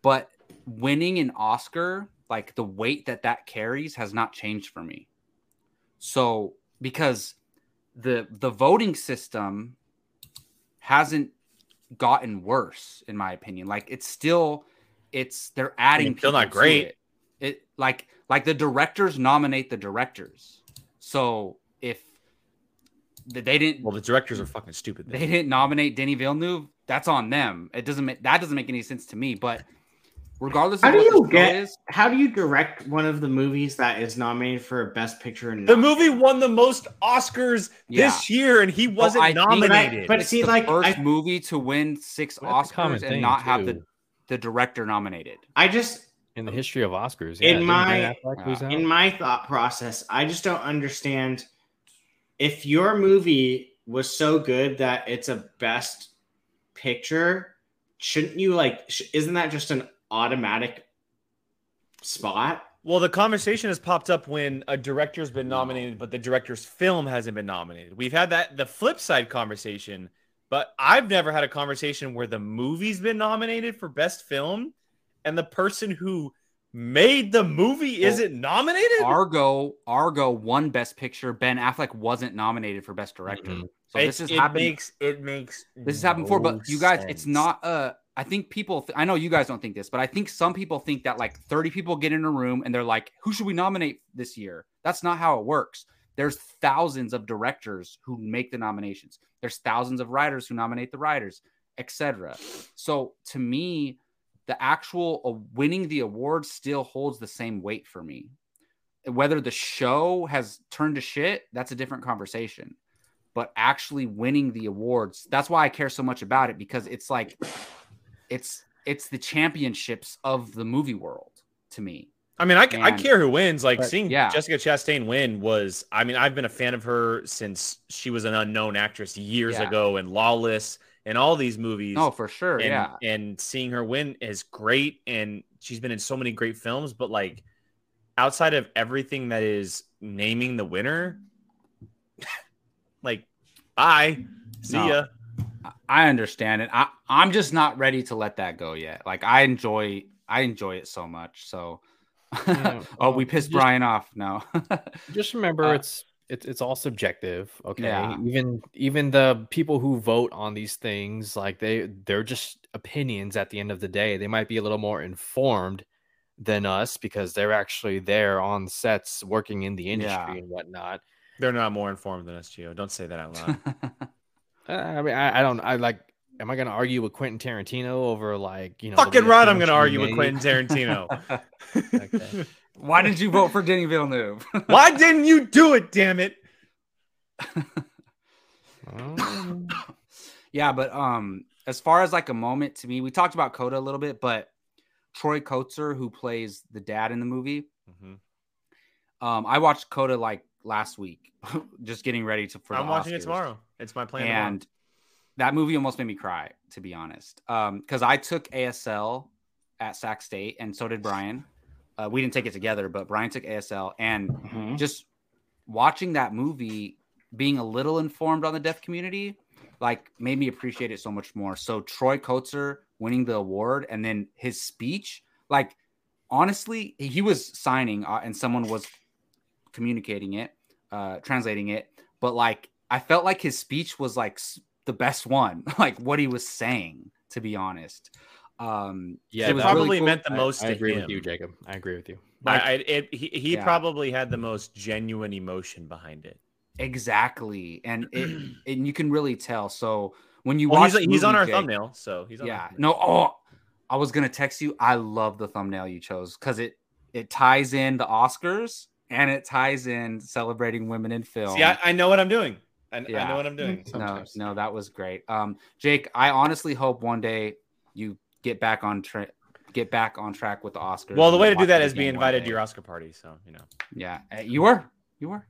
but winning an Oscar, like the weight that that carries, has not changed for me. So, because the the voting system hasn't gotten worse in my opinion like it's still it's they're adding still not great. it. it like like the directors nominate the directors so they didn't Well, the directors are fucking stupid. they Then. didn't nominate Denny Villeneuve that's on them it doesn't make that doesn't make any sense to me but regardless How do what you get? is How do you direct one of the movies that is nominated for Best Picture? And The movie won the most Oscars Yeah. this year, and he wasn't I think- nominated. But it's see, the like, first I- movie to win six Well, that's a common Oscars and thing, not have the the director nominated I just in the history of Oscars. In my- Ben Affleck lose uh, in my thought process, I just don't understand if your movie was so good that it's a best picture, shouldn't you like sh- isn't that just an automatic spot? well, the conversation has popped up when a director's been nominated, but the director's film hasn't been nominated. We've had that the flip side conversation, but I've never had a conversation where the movie's been nominated for best film, and the person who made the movie Well, isn't nominated. Argo Argo won Best Picture. Ben Affleck wasn't nominated for Best Director. Mhm. So It- this has it happened. makes it makes this has happened before, but you guys, it's not. Uh, I think people. Th- I know you guys don't think this, but I think some people think that like thirty people get in a room and they're like, "Who should we nominate this year?" That's not how it works. There's thousands of directors who make the nominations. There's thousands of writers who nominate the writers, etc. So to me, the actual uh, winning the award still holds the same weight for me. Whether the show has turned to shit, that's a different conversation. But actually winning the awards, that's why I care so much about it because it's like it's it's the championships of the movie world to me. I mean, I, I care who wins. Like but, seeing yeah. Jessica Chastain win was. I mean, I've been a fan of her since she was an unknown actress years Yeah. ago in Lawless and all these movies. Oh, for sure. and, yeah. and seeing her win is great, and she's been in so many great films. But like, outside of everything that is naming the winner, like, bye, see No. ya. I understand it. I, I'm just not ready to let that go yet. Like I enjoy I enjoy it so much. So Yeah, oh, well, we pissed just- Brian off. No. Just remember, Uh, it's it's it's all subjective. Okay, Yeah. even even the people who vote on these things, like they they're just opinions. At the end of the day, they might be a little more informed than us because they're actually there on sets, working in the industry Yeah. and whatnot. They're not more informed than us, Gio. Don't say that out loud. Uh, I mean, I, I don't. I like. Am I going to argue with Quentin Tarantino over like you know? Fucking right, I'm gonna argue should with Quentin? Tarantino. Okay. Why did you vote for Denny Villeneuve? Why didn't you do it? Damn it! Um, yeah, but um, as far as like a moment to me, we talked about Coda a little bit, but Troy Kotsur, who plays the dad in the movie, Mhm. um, I watched Coda like last week, just getting ready to for I'm the watching it tomorrow. It's my plan. tomorrow. and that movie almost made me cry, to be honest. Um, because I took ASL at Sac State, and so did Brian. Uh, we didn't take it together, but Brian took ASL, and Mhm. just watching that movie, being a little informed on the deaf community, like made me appreciate it so much more. So Troy Kotsur winning the award, and then his speech, like honestly, he was signing, uh, and someone was communicating it, uh, translating it, but like I felt like his speech was like the best one, like what he was saying, to be honest. Um, Yeah, it was that- really probably cool. meant the most I, to agree him. with you, Jacob. I agree with you. I, Like- I, it, he he Yeah. probably had the most genuine emotion behind it. Exactly, and it and you can really tell. So when you Well, watch, he's, the he's on our Jake- thumbnail, so he's on Yeah, no. Oh, I was gonna text you. I love the thumbnail you chose because it it ties in the Oscars and it ties in celebrating women in film. See, I, I know what I'm doing. I, I know what I'm doing. no, no, that was great. Um, Jake, I honestly hope one day you get back on track, get back on track with the Oscars. Well, the way to do watch that it is be invited day. to your Oscar party. So you know, Yeah, Uh, you were, you were.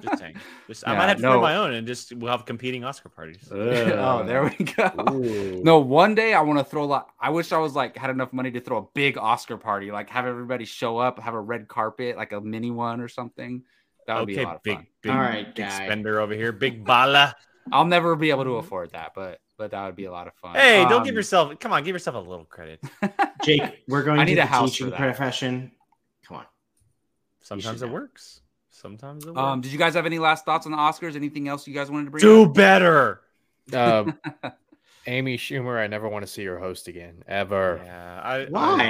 just saying. Just, I might have to no. throw my own and just we'll have competing Oscar parties. oh, there we go. Ooh. No, one day I want to throw like I wish I was like had enough money to throw a big Oscar party, like have everybody show up, have a red carpet, like a mini one or something. That would be a lot of big, fun. big, All right, big guy. spender over here, big bala. I'll never be able to afford that, but but that would be a lot of fun. Hey, don't Um, give yourself. Come on, give yourself a little credit. Jake, we're going I to need the a house teaching profession. Come on. Sometimes it know. works. Sometimes it works. Um, did you guys have any last thoughts on the Oscars? Anything else you guys wanted to bring? Do up? better. Uh, Amy Schumer, I never want to see her host again, ever. Yeah. I, Why?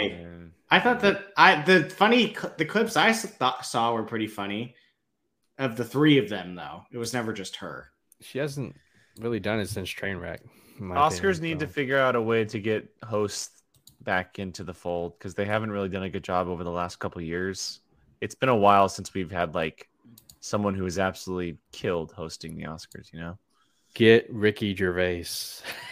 I- I thought that I the funny the clips I thought, saw were pretty funny. Of the three of them, though, it was never just her. She hasn't really done it since Trainwreck. in Oscars opinion, need to figure out a way to get hosts back into the fold because they haven't really done a good job over the last couple years. It's been a while since we've had like someone who has absolutely killed hosting the Oscars. You know, get Ricky Gervais.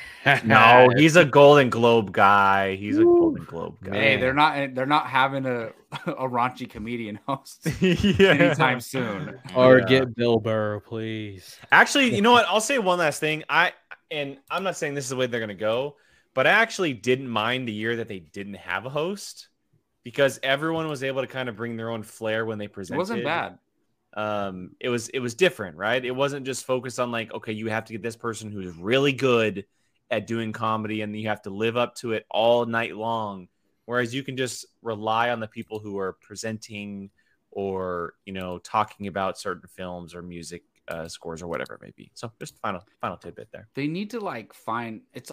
no, he's a Golden Globe guy. He's a Golden Globe guy. Hey, they're not they're not having a a raunchy comedian host yeah. anytime soon. or Yeah. get Bill Burr, please. Actually, you know what? I'll say one last thing. I and I'm not saying this is the way they're going to go, but I actually didn't mind the year that they didn't have a host because everyone was able to kind of bring their own flair when they presented. It wasn't bad. Um, it was it was different, right? It wasn't just focused on like, okay, you have to get this person who's really good at doing comedy, and you have to live up to it all night long. Whereas you can just rely on the people who are presenting or you know talking about certain films or music uh, scores or whatever it may be. So just final final tidbit there. They need to like find it's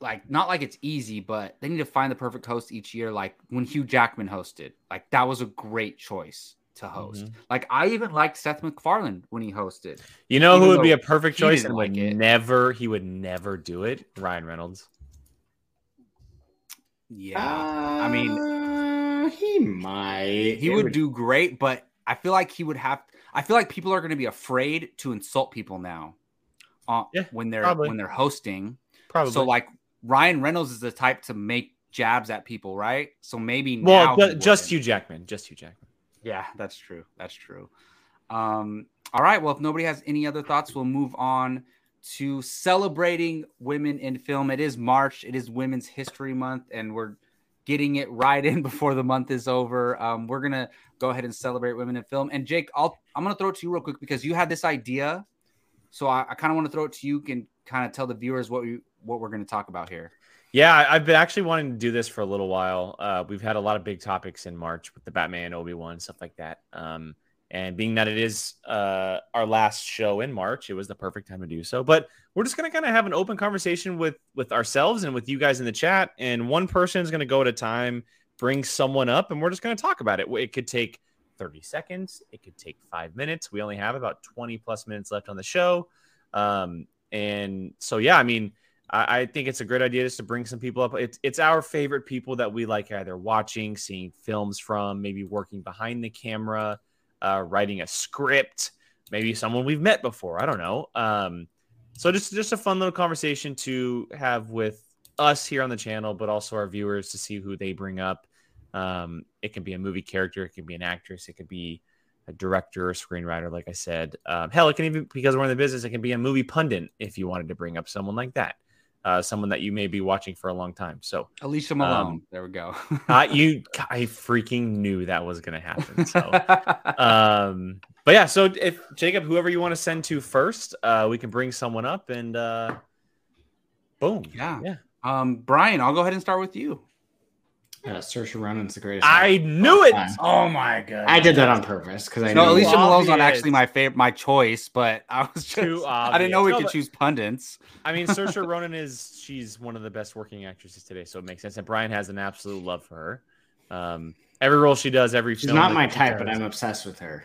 like not like it's easy, but they need to find the perfect host each year. Like when Hugh Jackman hosted, like that was a great choice to host. Mm-hmm. Like I even liked Seth MacFarlane when he hosted. You know Even who would be a perfect choice didn't and would like it. never he would never do it? Ryan Reynolds. Yeah, I mean, Uh, he might. he It would do great, but I feel like he would have. I feel like people are going to be afraid to insult people now, uh, Yeah, when they're probably. when they're hosting. Probably. So like Ryan Reynolds is the type to make jabs at people, right? So maybe well, now ju- he just wouldn't. Hugh Jackman. Just Hugh Jackman. Yeah, that's true. That's true. Um, all right. Well, if nobody has any other thoughts, we'll move on to celebrating women in film. It is March. It is Women's History Month, and we're getting it right in before the month is over. Um, we're gonna go ahead and celebrate women in film. And Jake, I'll I'm gonna throw it to you real quick because you had this idea, so I, I kind of want to throw it to you. Can kind of tell the viewers what we what we're gonna talk about here. Yeah, I've been actually wanting to do this for a little while. Uh, we've had a lot of big topics in March with the Batman, Obi Wan, stuff like that. Um, and being that it is uh, our last show in March, it was the perfect time to do so. But we're just going to kind of have an open conversation with with ourselves and with you guys in the chat. And one person is going to go at a time, bring someone up, and we're just going to talk about it. It could take 30 seconds, it could take five minutes. We only have about 20 plus minutes left on the show. Um, and so, yeah, I mean, I, I think it's a great idea just to bring some people up. It's it's our favorite people that we like either watching, seeing films from, maybe working behind the camera, uh, writing a script, maybe someone we've met before. I don't know. Um, so just just a fun little conversation to have with us here on the channel, but also our viewers to see who they bring up. Um, it can be a movie character, it can be an actress, it could be a director or screenwriter, like I said. Um, hell, it can even because we're in the business, it can be a movie pundit if you wanted to bring up someone like that, uh, someone that you may be watching for a long time. So Alicia Malone. Um, there we go. uh, you, I freaking knew that was going to happen. So, um, but yeah, so if Jacob, whoever you want to send to first, uh, we can bring someone up and uh, boom. yeah. Yeah. Um, Brian, I'll go ahead and start with you. Yeah, Saoirse Ronan's the greatest. I knew it. Oh my god! I did that on purpose because I No, knew. Alicia Malone's not actually my favorite, my choice, but I was just, Too I didn't know we. No, could but- choose pundits. I mean, Saoirse Ronan is she's one of the best working actresses today, so it makes sense. And Brian has an absolute love for her. Um, every role she does, every She's film not my she type, but I'm obsessed with her.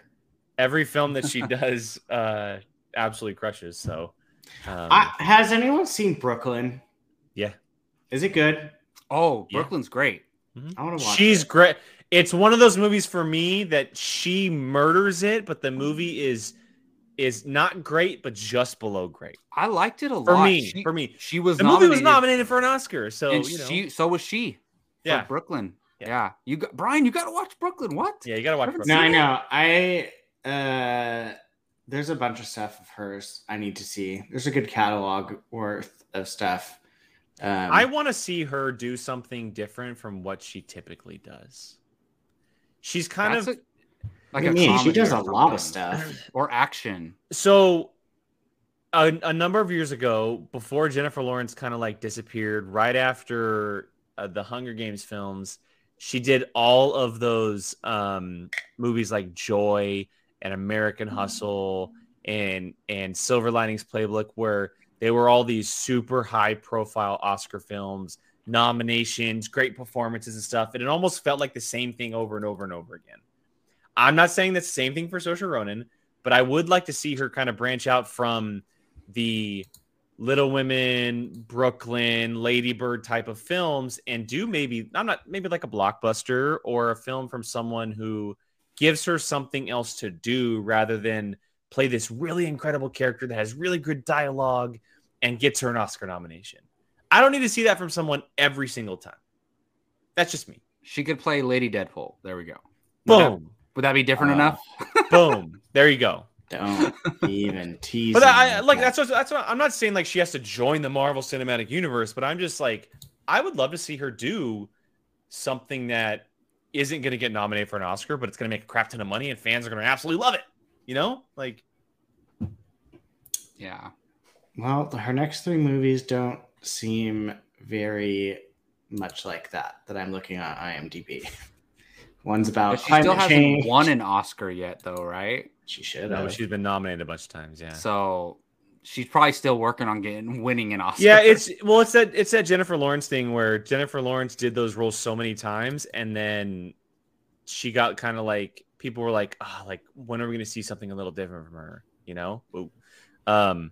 every film that she does uh, absolutely crushes. So, um, I, has anyone seen Brooklyn? Yeah. Is it good? Oh, Yeah. Brooklyn's great. I want to watch. she's it. great. It's one of those movies for me that she murders it, but the movie is is not great, but just below great I liked it a lot for lot. me. She, for me, she was the movie was nominated, nominated for an Oscar, so and you know, she so was she. for yeah, Brooklyn. Yeah. Yeah. you got Brian. You got to watch Brooklyn. What? yeah, you gotta watch. Haven't Brooklyn. No, I know. I uh, there's a bunch of stuff of hers I need to see. There's a good catalog worth of stuff. Um, I want to see her do something different from what she typically does. She's kind of a- like I a mean, she does a lot of stuff. or action. so a, a number of years ago, before Jennifer Lawrence kind of like disappeared, right after uh, the Hunger Games films, she did all of those um, movies like Joy and American Hustle and and Silver Linings Playbook, where they were all these super high profile Oscar films, nominations, great performances and stuff. And it almost felt like the same thing over and over and over again. I'm not saying that's the same thing for Saoirse Ronan, but I would like to see her kind of branch out from the Little Women, Brooklyn, Lady Bird type of films and do maybe I'm not maybe like a blockbuster or a film from someone who gives her something else to do rather than play this really incredible character that has really good dialogue and gets her an Oscar nomination. I don't need to see that from someone every single time. That's just me. She could play Lady Deadpool. There we go. Would that, Boom. would that be different Oh. enough? Boom. There you go. Don't even tease. But I, I like with that's what that's what I'm not saying like she has to join the Marvel Cinematic Universe, but I'm just like I would love to see her do something that isn't going to get nominated for an Oscar, but it's going to make a crap ton of money and fans are going to absolutely love it. You know, like Yeah. Well, her next three movies don't seem very much like that that I'm looking at IMDb. One's about But she climate still hasn't change. won an Oscar yet, though, right? She should no, have. she's been nominated a bunch of times. Yeah. So she's probably still working on getting winning an Oscar. Yeah, it's well, it's that it's that Jennifer Lawrence thing where Jennifer Lawrence did those roles so many times, and then she got kind of like people were like, "Ah, like when are we going to see something a little different from her?" You know. Ooh. Um.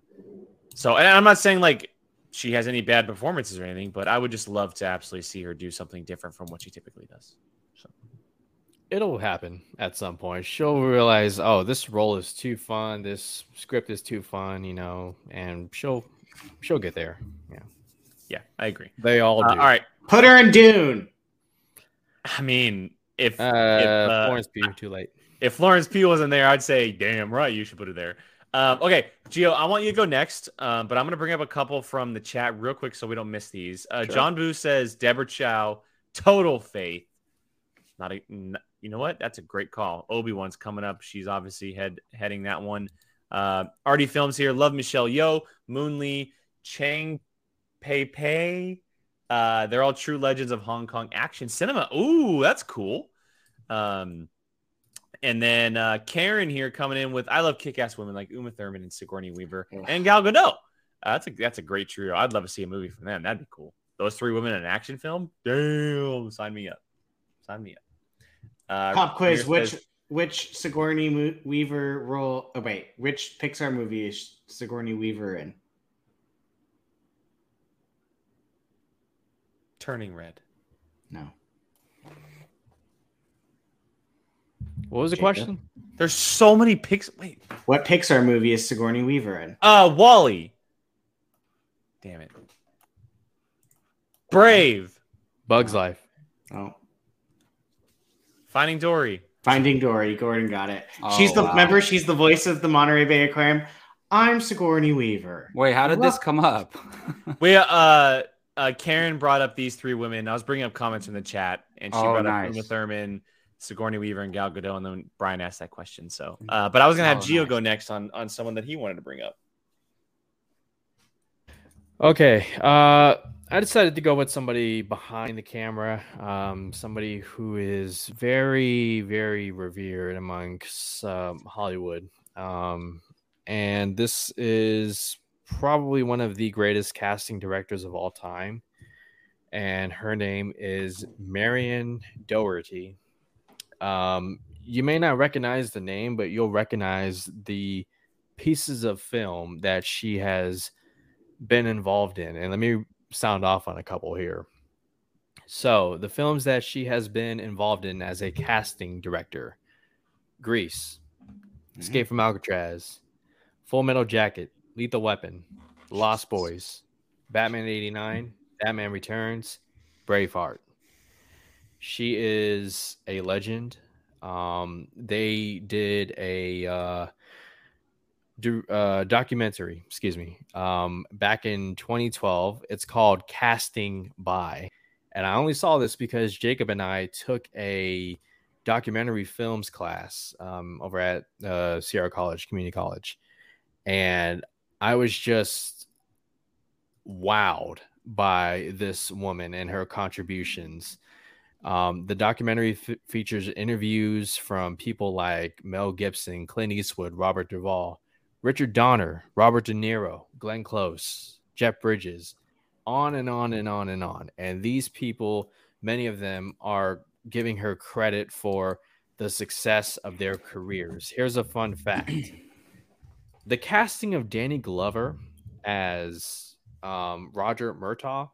So, and I'm not saying like she has any bad performances or anything, but I would just love to absolutely see her do something different from what she typically does. So, It'll happen at some point. She'll realize, oh, this role is too fun. This script is too fun, you know, and she'll she'll get there. Yeah, yeah, I agree. they all Uh, do. all right. Put her in Dune. I mean, if Uh, if, uh, Florence Pugh, too late. if Florence Pugh wasn't there, I'd say, damn right, you should put it there. Um, okay, Gio, I want you to go next, um, but I'm going to bring up a couple from the chat real quick so we don't miss these. Uh, Sure. John Boo says Deborah Chow, total faith. Not a, n- you know what? That's a great call. Obi Wan's coming up. She's obviously head heading that one. Uh, Artie Films here. Love Michelle Yeoh, Moon Lee, Cheng Pei Pei. Uh, they're all true legends of Hong Kong action cinema. Ooh, that's cool. Um, and then uh, Karen here coming in with I love kick-ass women like Uma Thurman and Sigourney Weaver and Gal Gadot. Uh, that's a that's a great trio. I'd love to see a movie from them. That'd be cool. Those three women in an action film. Damn, sign me up. Sign me up. Uh, Pop quiz. Amir Which says- which Sigourney Weaver role? Oh wait, which Pixar movie is Sigourney Weaver in? Turning Red. No. What was the Jacob? question? There's so many pics. Wait, What Pixar movie is Sigourney Weaver in? uh, WALL-E. Damn it. Brave. Bug's Life. Oh, Finding Dory. Finding Dory. Gordon got it. Oh, she's the wow. remember. She's the voice of the Monterey Bay Aquarium. I'm Sigourney Weaver. Wait, how did this come up? We uh, uh, Karen brought up these three women. I was bringing up comments in the chat, and she Oh, brought nice. up Uma Thurman, Sigourney Weaver, and Gal Gadot. And then Brian asked that question. So, uh, but I was gonna have Oh, Gio nice. go next on on someone that he wanted to bring up. Okay. Uh, I decided to go with somebody behind the camera, um, somebody who is very, very revered amongst um, Hollywood. Um, and this is probably one of the greatest casting directors of all time. And her name is Marion Dougherty. Um, you may not recognize the name, but you'll recognize the pieces of film that she has been involved in. And let me sound off on a couple here. So, the films that she has been involved in as a casting director Grease, Escape from Alcatraz, Full Metal Jacket, Lethal Weapon, Lost Boys, Batman 89, Batman Returns, Braveheart. She is a legend. Um, they did a uh, do, uh, documentary, excuse me, um, back in 2012. It's called Casting By. And I only saw this because Jacob and I took a documentary films class um, over at uh, Sierra College, Community College. And I was just wowed by this woman and her contributions. Um, the documentary f- features interviews from people like Mel Gibson, Clint Eastwood, Robert Duvall, Richard Donner, Robert De Niro, Glenn Close, Jeff Bridges, on and on and on and on. And these people, many of them are giving her credit for the success of their careers. Here's a fun fact the casting of Danny Glover as um, Roger Murtaugh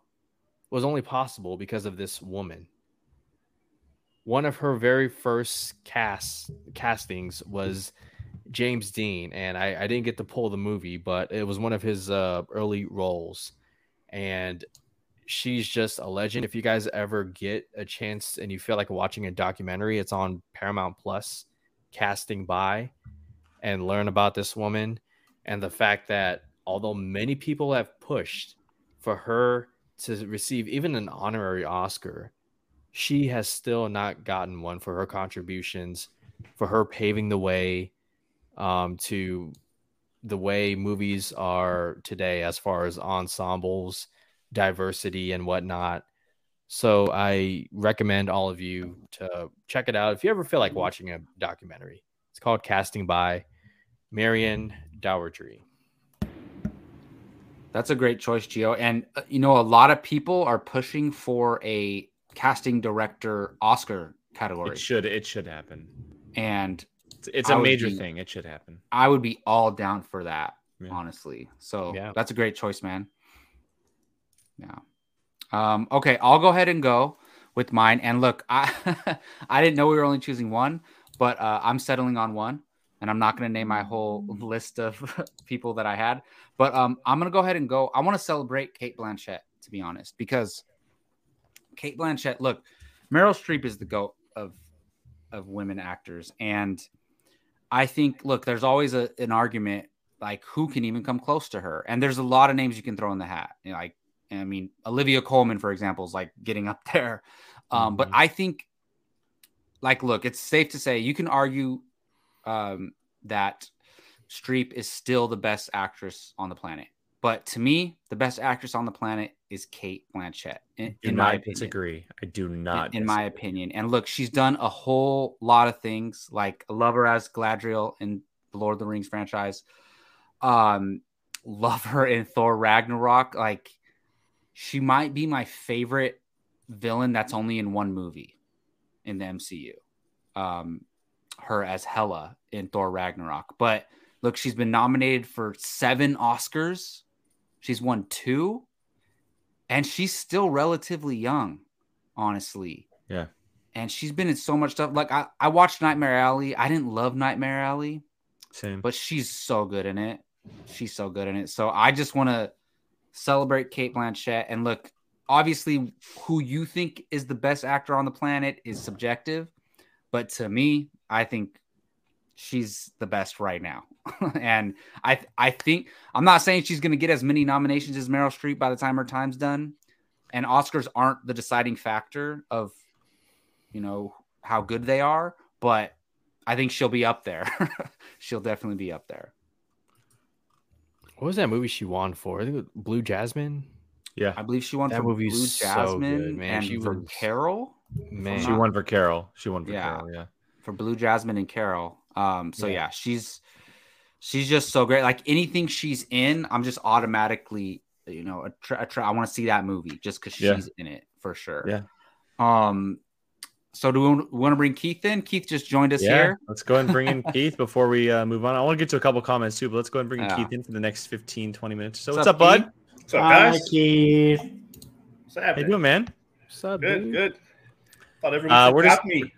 was only possible because of this woman. One of her very first cast castings was James Dean, and I, I didn't get to pull the movie, but it was one of his uh, early roles. And she's just a legend. If you guys ever get a chance and you feel like watching a documentary, it's on Paramount Plus, Casting By, and learn about this woman and the fact that although many people have pushed for her to receive even an honorary Oscar, she has still not gotten one for her contributions, for her paving the way um, to the way movies are today as far as ensembles, diversity, and whatnot. So I recommend all of you to check it out if you ever feel like watching a documentary. It's called Casting by Marion Dougherty. That's a great choice, Gio. And uh, you know, a lot of people are pushing for a casting director Oscar category, It should it should happen. and It's, it's I a would major be- thing. It should happen. I would be all down for that, Yeah. honestly. So Yeah. that's a great choice, man. Yeah. Um, okay, I'll go ahead and go with mine. And look, I I didn't know we were only choosing one, but uh, I'm settling on one, and I'm not going to name my whole list of people that I had. But um, I'm going to go ahead and go. I want to celebrate Cate Blanchett, to be honest, because Cate Blanchett. Look, Meryl Streep is the goat of of women actors, and I think, look, there's always a, an argument like who can even come close to her, and there's a lot of names you can throw in the hat. You know, like, I mean, Olivia Colman, for example, is like getting up there. Um, But Mhm. I think, like, look, it's safe to say you can argue um, that Streep is still the best actress on the planet. But to me, the best actress on the planet is Cate Blanchett, in, in my opinion disagree. I do not. in, in my opinion. And look, she's done a whole lot of things. Like I love her as Galadriel in the Lord of the Rings franchise. Um, love her in Thor Ragnarok. Like she might be my favorite villain that's only in one movie in the MCU. Um, her as Hela in Thor Ragnarok. But look, she's been nominated for seven Oscars. She's won two, and she's still relatively young, honestly. Yeah. And she's been in so much stuff. Like I, I watched Nightmare Alley. I didn't love Nightmare Alley, Same. but she's so good in it. She's so good in it. So I just want to celebrate Cate Blanchett. And look, obviously, who you think is the best actor on the planet is subjective. But to me, I think she's the best right now. and I I think I'm not saying she's going to get as many nominations as Meryl Streep by the time her time's done. And Oscars aren't the deciding factor of you know how good they are, but I think she'll be up there. she'll definitely be up there. What was that movie she won for? I think it was Blue Jasmine. Yeah, I believe she won That for movie's Blue so Jasmine good, man. and She for was- Carol. Man, she won for Carol. She won for Yeah. Carol. Yeah. For Blue Jasmine and Carol. Um, so Yeah. yeah. she's she's just so great. Like anything she's in, I'm just automatically, you know, attra- attra- I want to see that movie just because she's Yeah. in it for sure. Yeah. Um. So do we want to bring Keith in? Keith just joined us yeah. here. Let's go ahead and bring in Keith before we uh, move on. I want to get to a couple comments too, but let's go ahead and bring in Yeah. Keith in for the next 15, 20 minutes. So What's what's, up, up, bud? What's up, Hi. Keith. What's How you doing, man? What's up, Good, dude? good. Thought everyone Uh, we're forgot just- me.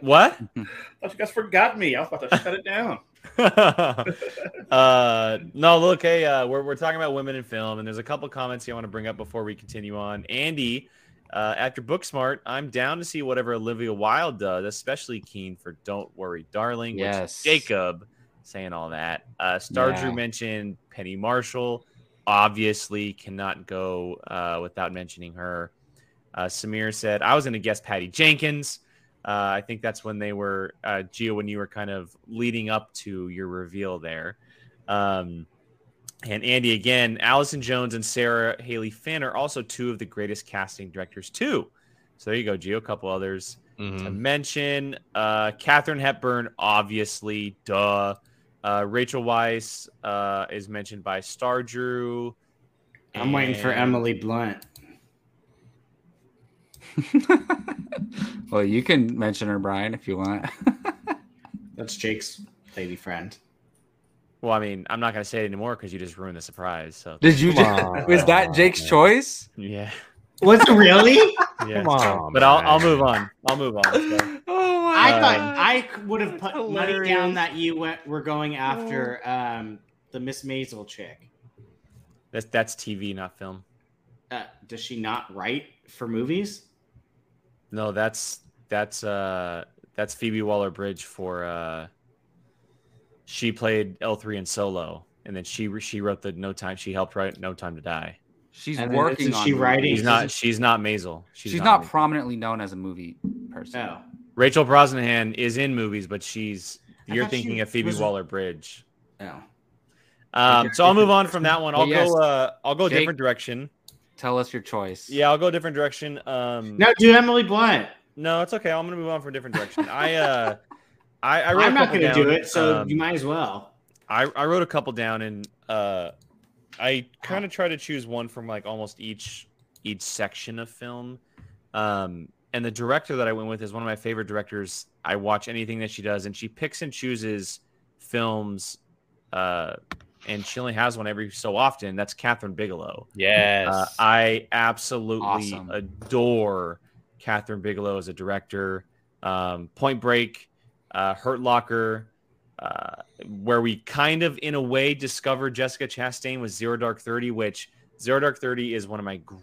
What? I Thought you guys forgot me. I was about to shut it down. uh, no, look, hey, uh, we're, we're talking about women in film, and there's a couple comments here I want to bring up before we continue on. Andy, uh, after Booksmart, I'm down to see whatever Olivia Wilde does, especially keen for Don't Worry, Darling. which Yes. Jacob saying all that. Uh, Star Yeah. Drew mentioned Penny Marshall. Obviously, cannot go uh, without mentioning her. Uh, Samir said, I was going to guess Patty Jenkins. Uh, I think that's when they were, uh, Gio, when you were kind of leading up to your reveal there. Um, and Andy, again, Allison Jones and Sarah Halley Finn are also two of the greatest casting directors, too. So there you go, Gio. A couple others to Mhm. mention. Uh, Katharine Hepburn, obviously, duh. Uh, Rachel Weisz uh, is mentioned by Star Drew. I'm waiting for Emily Blunt. well, you can mention her, Brian, if you want. That's Jake's lady friend. Well, I mean, I'm not going to say it anymore because you just ruined the surprise. So, Did you? Just, was that Jake's choice? yeah. Was it really? yeah. Come on, But I'll, I'll move on. I'll move on. Let's. Oh my I Uh, thought I would have put money hilarious. down that you went were going after um, the Miss Maisel chick. That's, that's TV, not film. Uh, does she not write for movies? No, that's that's uh that's Phoebe Waller Bridge for uh she played L3 in Solo and then she she wrote the No Time she helped write No Time to Die. She's And working isn't on. she movies. writing- She's not she's not Maisel. She's, not, Maisel. prominently known as a movie person. Oh, Rachel Brosnahan is in movies, but she's you're thought she thinking of Phoebe was- Waller Bridge. No. Um, so I'll move on from that one. I'll yes, go. Uh, I'll go a Jake- different direction. Tell us your choice. Yeah, I'll go a different direction. Um, No, do Emily Blunt. no, it's okay. I'm gonna move on from a different direction. I uh, I, I wrote I'm not going to do it, so Um, you might as well. I, I wrote a couple down and uh I kind of try to choose one from like almost each each section of film. Um and the director that I went with is one of my favorite directors. I watch anything that she does and she picks and chooses films uh and she only has one every so often. That's Kathryn Bigelow. Yes. Uh, I absolutely Awesome. adore Kathryn Bigelow as a director. Um, Point Break, uh, Hurt Locker, uh, where we kind of, in a way, discovered Jessica Chastain with Zero Dark Thirty, which Zero Dark Thirty is one of my gr-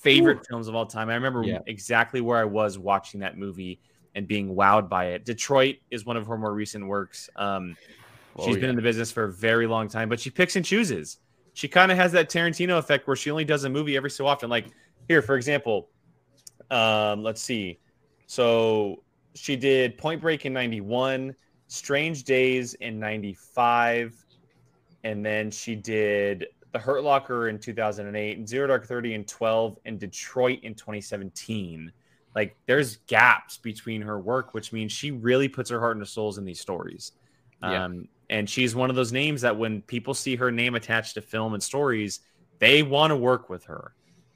favorite films of all time. I remember Yeah. exactly where I was watching that movie and being wowed by it. Detroit is one of her more recent works. Um, Oh, She's been in the business for a very long time, but she picks and chooses. She kind of has that Tarantino effect where she only does a movie every so often. Like here, for example, um, let's see. So she did Point Break in 91, Strange Days in 95, and then she did The Hurt Locker in 2008, and Zero Dark 30 in 12, and Detroit in 2017. Like there's gaps between her work, which means she really puts her heart and her souls in these stories. Yeah. Um, and she's one of those names that when people see her name attached to film and stories, they want to work with her.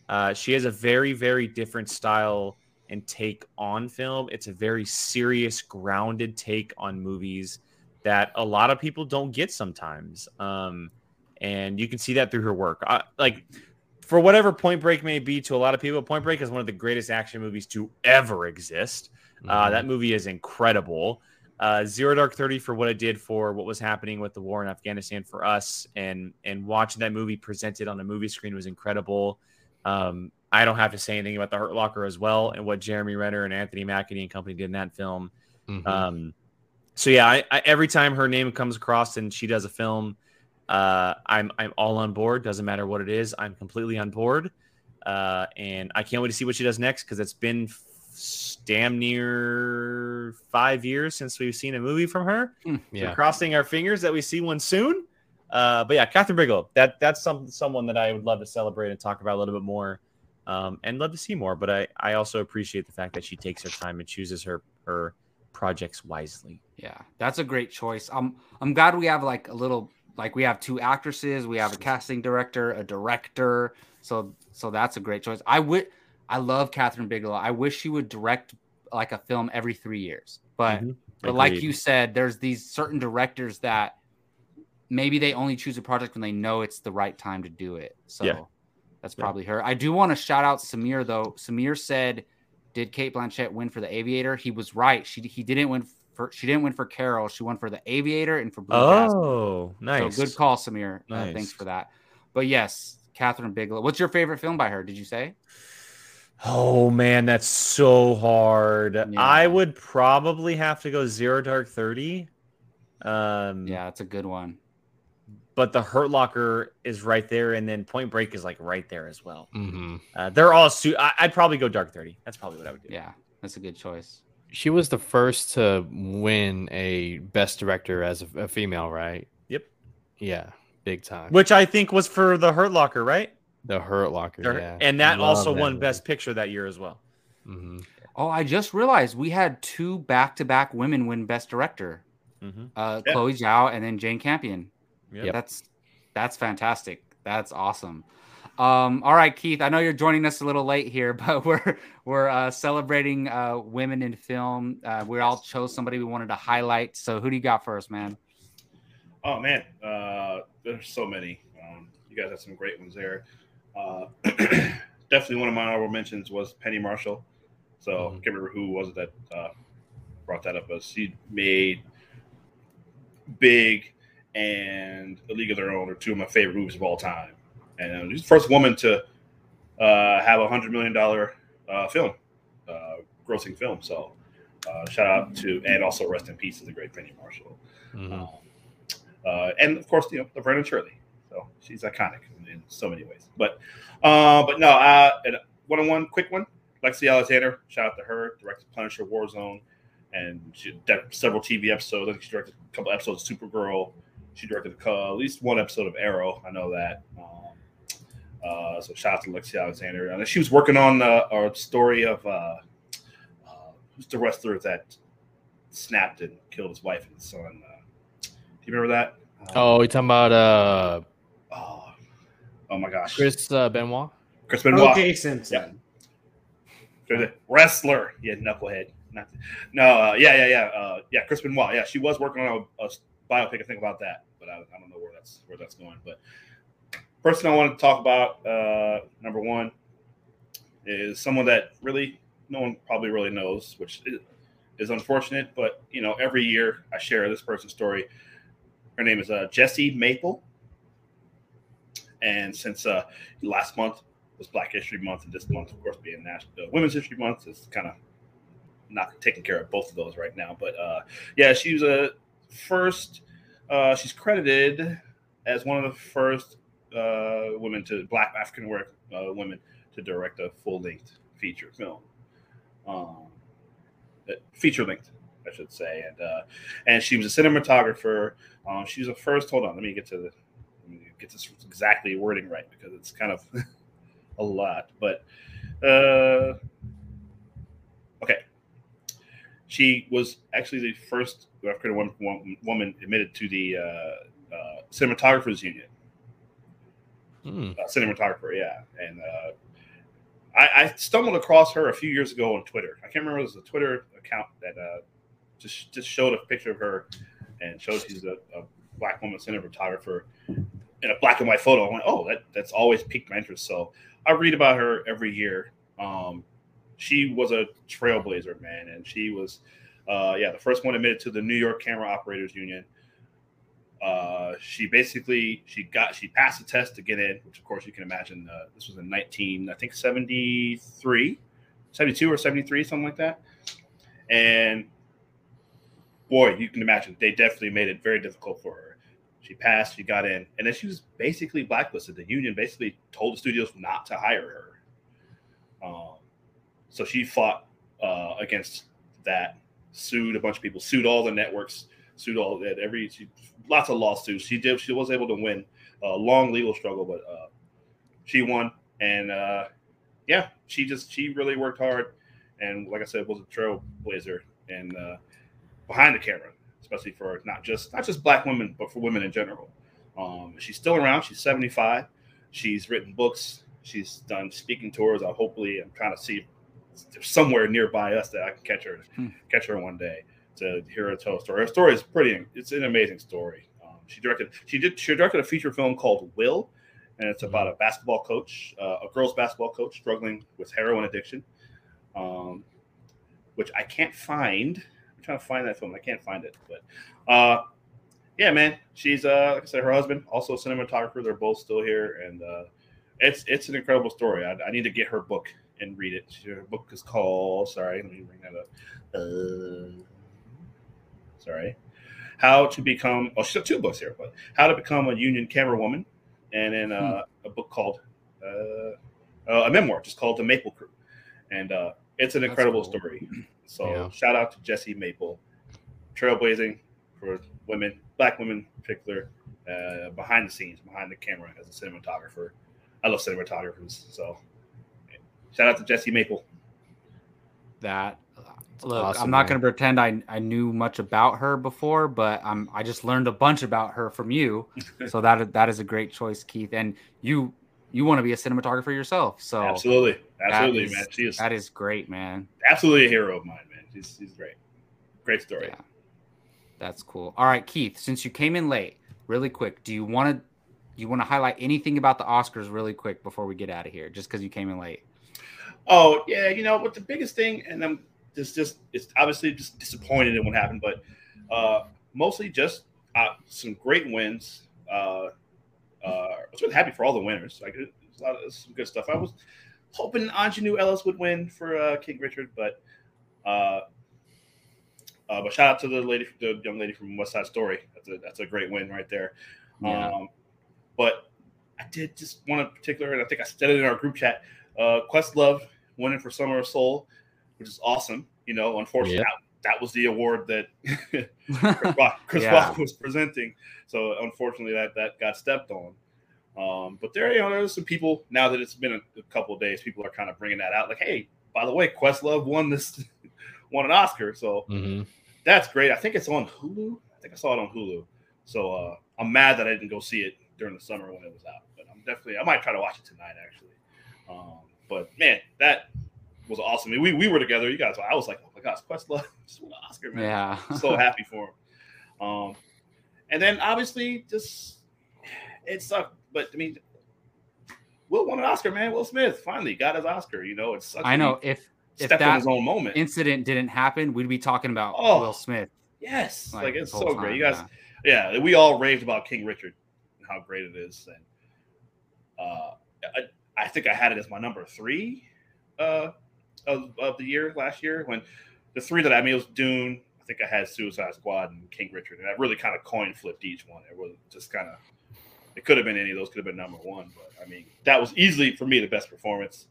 Uh, she has a very, very different style and take on film. It's a very serious, grounded take on movies that a lot of people don't get sometimes. Um, and you can see that through her work. I, like, for whatever Point Break may be to a lot of people, Point Break is one of the greatest action movies to ever exist. Uh, Mhm. that movie is incredible. Uh, Zero Dark Thirty for what it did for what was happening with the war in Afghanistan for us, and and watching that movie presented on a movie screen was incredible. Um, I don't have to say anything about the Hurt Locker as well, and what Jeremy Renner and Anthony Mackie and company did in that film. Mhm. Um, so yeah, I, I, every time her name comes across and she does a film, uh, I'm I'm all on board. Doesn't matter what it is, I'm completely on board. Uh, and I can't wait to see what she does next because it's been damn near five years since we've seen a movie from her. So yeah. crossing our fingers that we see one soon. Uh, but yeah, Kathryn Bigelow, that that's some someone that I would love to celebrate and talk about a little bit more, um, and love to see more. But I I also appreciate the fact that she takes her time and chooses her her projects wisely. Yeah, that's a great choice. I'm I'm glad we have like a little like we have two actresses, we have a casting director, a director. So so that's a great choice. I would I love Kathryn Bigelow. I wish she would direct like a film every three years. But Mhm. but like you said, there's these certain directors that maybe they only choose a project when they know it's the right time to do it. So Yeah. that's Yeah. probably her. I do want to shout out Samir though. Samir said, "Did Cate Blanchett win for The Aviator?" He was right. She he didn't win for she didn't win for Carol. She won for The Aviator and for Blue. Oh, nice. So good call, Samir. Uh, thanks for that. But yes, Kathryn Bigelow. What's your favorite film by her? Did you say? Oh man, that's so hard. Yeah. I would probably have to go Zero Dark Thirty. Um, Yeah, it's a good one. but the Hurt Locker is right there, and then Point Break is like right there as well. Mhm. Uh, they're all. Su- I- I'd probably go Dark Thirty. That's probably what I would do. Yeah, that's a good choice. She was the first to win a best director as a, a female, right? Yep. Yeah, big time. Which I think was for the Hurt Locker, right? The Hurt Locker, Or- yeah. And that Love also that won movie. Best Picture that year as well. Mhm. Oh, I just realized we had two back-to-back women win Best Director. Mhm. Uh, Yeah. Chloe Zhao and then Jane Campion. Yep. That's that's fantastic. That's awesome. Um, all right, Keith. I know you're joining us a little late here, but we're we're uh, celebrating uh, women in film. Uh, we all chose somebody we wanted to highlight. So who do you got first, man? Oh man, uh, there's so many. Um, you guys have some great ones there. Uh, definitely one of my honorable mentions was Penny Marshall. So Mhm. I can't remember who was it that uh, brought that up. But she made Big and A League of Their Own are two of my favorite movies of all time. And she's the first woman to uh, have a hundred million dollar uh, film, uh, grossing film. So uh, shout out to and also rest in peace to the great Penny Marshall. Mhm. Um, uh, and of course, you know, Laverne and Shirley. So she's iconic in, in so many ways. But uh, but no, uh, one on one quick one. Lexi Alexander, shout out to her, directed Punisher Warzone, and she did several TV episodes. I think she directed a couple episodes of Supergirl. She directed at least one episode of Arrow. I know that. Um, uh, so shout out to Lexi Alexander. And she was working on uh, story of uh, uh, who's the wrestler that snapped and killed his wife and his son. Uh, do you remember that? Oh, you talking about uh, oh my gosh, Chris uh, Benoit? Chris Benoit. Okay, Simpson. There's a wrestler. Yeah, knucklehead. Not, no, uh, yeah, yeah, yeah, uh, yeah. Chris Benoit. Yeah, she was working on a, a biopic. I think about that, but I, I don't know where that's where that's going. But person I want to talk about, uh, number one, is someone that really no one probably really knows, which is, is unfortunate. But you know, every year I share this person's story. Her name is uh, Jessie Maple, and since uh, last month was Black History Month, and this month, of course, being National uh, Women's History Month, is kind of not taking care of both of those right now. But uh, yeah, she was a first. Uh, she's credited as one of the first uh, women to Black African uh, women to direct a full length feature film, um, feature length, I should say, and uh, and she was a cinematographer. Um, she was the first. Hold on, let me get to the get this exactly wording right because it's kind of a lot. But uh, okay, she was actually the first African woman, woman admitted to the uh, uh, cinematographers union. Hmm. Cinematographer, yeah, and uh, I, I stumbled across her a few years ago on Twitter. I can't remember it was a Twitter account that uh, just just showed a picture of her and showed she's a, a black woman cinematographer in a black and white photo. I went, oh, that that's always piqued my interest. So I read about her every year. Um, she was a trailblazer, man, and she was, uh, yeah, the first one admitted to the New York Camera Operators Union. Uh, she basically she got she passed the test to get in, which of course you can imagine. Uh, this was in 19, I think 73, 72 or 73, something like that. And boy, you can imagine they definitely made it very difficult for her. She passed, she got in, and then she was basically blacklisted. The union basically told the studios not to hire her. Um, so she fought uh, against that, sued a bunch of people, sued all the networks, sued all that every she, lots of lawsuits. She did. She was able to win a long legal struggle, but uh, she won, and uh, yeah, she just she really worked hard, and like I said, was a trailblazer and uh, behind the camera especially for not just not just black women, but for women in general. Um, she's still around. She's 75. She's written books. She's done speaking tours. I hopefully I'm trying to see somewhere nearby us that I can catch her hmm. catch her one day to hear her tell a story. Her story is pretty. It's an amazing story. Um, she directed. She did. She directed a feature film called Will, and it's about a basketball coach, uh, a girls basketball coach struggling with heroin addiction, um, which I can't find trying to find that film. I can't find it, but uh, yeah, man, she's uh, like I said, her husband also a cinematographer. They're both still here, and uh, it's it's an incredible story. I, I need to get her book and read it. Her book is called. Sorry, let me bring that up. Uh, sorry, how to become. Oh, she's got two books here, but how to become a union camera woman, and then uh, hmm. a book called uh, uh, a memoir just called The Maple Crew, and uh, it's an incredible cool. story. So yeah. shout out to Jessie Maple, trailblazing for women, black women in particular, uh, behind the scenes, behind the camera as a cinematographer. I love cinematographers, so shout out to Jessie Maple. That look, awesome, I'm not going to pretend I, I knew much about her before, but I'm I just learned a bunch about her from you. so that that is a great choice, Keith. And you you want to be a cinematographer yourself. So absolutely, absolutely, man. She is that is great, man. Absolutely a hero of mine, man. She's she's great. Great story. Yeah. That's cool. All right, Keith. Since you came in late, really quick, do you want to you want to highlight anything about the Oscars really quick before we get out of here? Just because you came in late. Oh yeah, you know what the biggest thing, and I'm just just it's obviously just disappointed in what happened, but uh, mostly just uh, some great wins. Uh, uh, I was really happy for all the winners. Like a lot of some good stuff. I was hoping Aunjanue Ellis would win for uh, King Richard, but uh, uh, but shout out to the lady, the young lady from West Side Story. That's a that's a great win right there. Yeah. Um, but I did just want to particular, and I think I said it in our group chat. Uh, Questlove winning for Summer of Soul, which is awesome. You know, unfortunately, that, that was the award that Chris, Rock, Chris yeah. Rock, was presenting. So unfortunately, that that got stepped on. Um, but there, you know, there's some people now that it's been a, a couple of days. People are kind of bringing that out, like, hey, by the way, Questlove won this, won an Oscar. So mm-hmm. that's great. I think it's on Hulu. I think I saw it on Hulu. So uh, I'm mad that I didn't go see it during the summer when it was out. But I'm definitely, I might try to watch it tonight actually. Um, but man, that was awesome. I mean, we we were together. You guys, I was like, oh gosh, Questlove just won an Oscar, man. Yeah, so happy for him. Um, and then obviously just it sucked, but I mean, Will won an Oscar, man. Will Smith finally got his Oscar. You know, it's I know if if that his own moment incident didn't happen, we'd be talking about oh, Will Smith. Yes, like, like it's so time, great. You guys, yeah. yeah. we all raved about King Richard and how great it is, and uh, I, I think I had it as my number three uh, of, of the year last year when the three that I mean was Dune. I think I had Suicide Squad and King Richard, and I really kind of coin flipped each one. It was just kind of it could have been any of those, could have been number one, but I mean that was easily for me the best performance,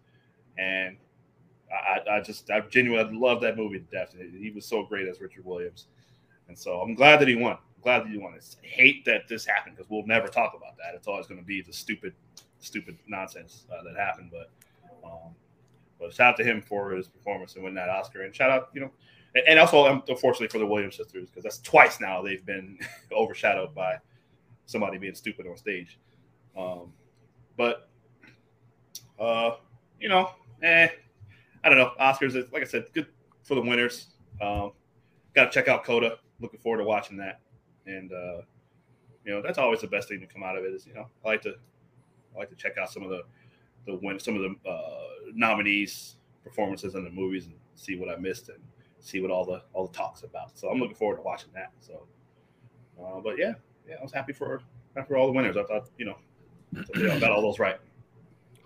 and I, I just I genuinely love that movie to death. He was so great as Richard Williams, and so I'm glad that he won. I'm glad that he won. I hate that this happened because we'll never talk about that. It's always going to be the stupid, stupid nonsense uh, that happened, but. Um, but shout out to him for his performance and winning that Oscar. And shout out, you know, and also unfortunately for the Williams sisters because that's twice now they've been overshadowed by somebody being stupid on stage. Um, but uh, you know, eh, I don't know. Oscars, like I said, good for the winners. Um, Got to check out Coda. Looking forward to watching that. And uh, you know, that's always the best thing to come out of it. Is you know, I like to I like to check out some of the the win some of the uh, nominees performances in the movies and see what I missed and see what all the all the talks about. So I'm looking forward to watching that. So, uh, but yeah, yeah, I was happy for happy for all the winners. I thought you know, I got all those right.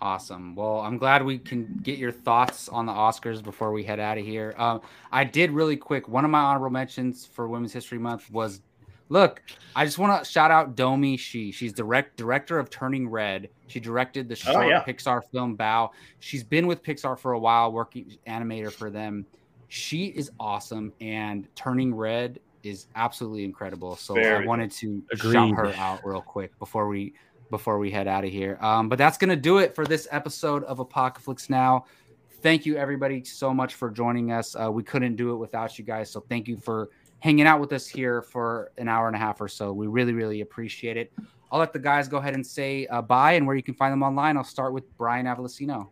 Awesome. Well, I'm glad we can get your thoughts on the Oscars before we head out of here. Um, I did really quick. One of my honorable mentions for Women's History Month was, look, I just want to shout out Domee Shi. She's direct director of Turning Red. She directed the short Oh, yeah. Pixar film Bao. She's been with Pixar for a while, working animator for them. She is awesome, and Turning Red is absolutely incredible. So I wanted to shout her out real quick before we before we head out of here. Um, but that's gonna do it for this episode of Apocalypse Now. Thank you everybody so much for joining us. Uh, we couldn't do it without you guys, so thank you for hanging out with us here for an hour and a half or so. We really, really appreciate it. I'll let the guys go ahead and say uh, bye and where you can find them online. I'll start with Brian Avalosino.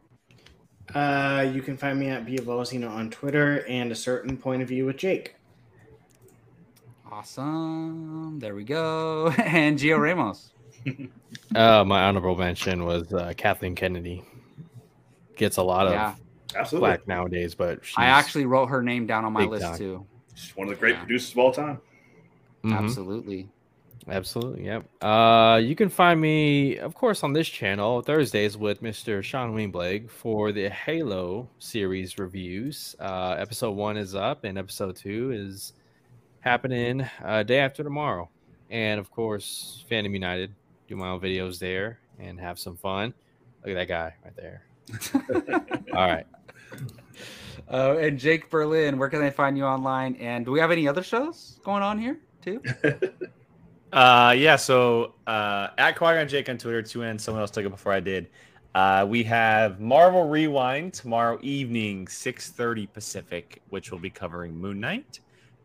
Uh, you can find me at Biavolosino on Twitter and a certain point of view with Jake. Awesome. There we go. And Gio Ramos. Uh, my honorable mention was uh, Kathleen Kennedy. Gets a lot of Yeah. Absolutely. flack nowadays, but she's, I actually wrote her name down on my list time. too. She's one of the great Yeah. producers of all time. Mhm. Absolutely. Absolutely, yep. Uh, you can find me, of course, on this channel Thursdays with Mr. Sean Wingblake for the Halo series reviews. Uh, episode one is up, and episode two is happening uh, day after tomorrow. And of course, Fandom United do my own videos there and have some fun. Look at that guy right there. All right. Uh, and Jake Berlin, where can they find you online? And do we have any other shows going on here too? Uh, yeah. So uh, at Qui-Gon Jake on Twitter, two N. Someone else took it before I did. Uh, we have Marvel Rewind tomorrow evening, six thirty Pacific, which will be covering Moon Knight.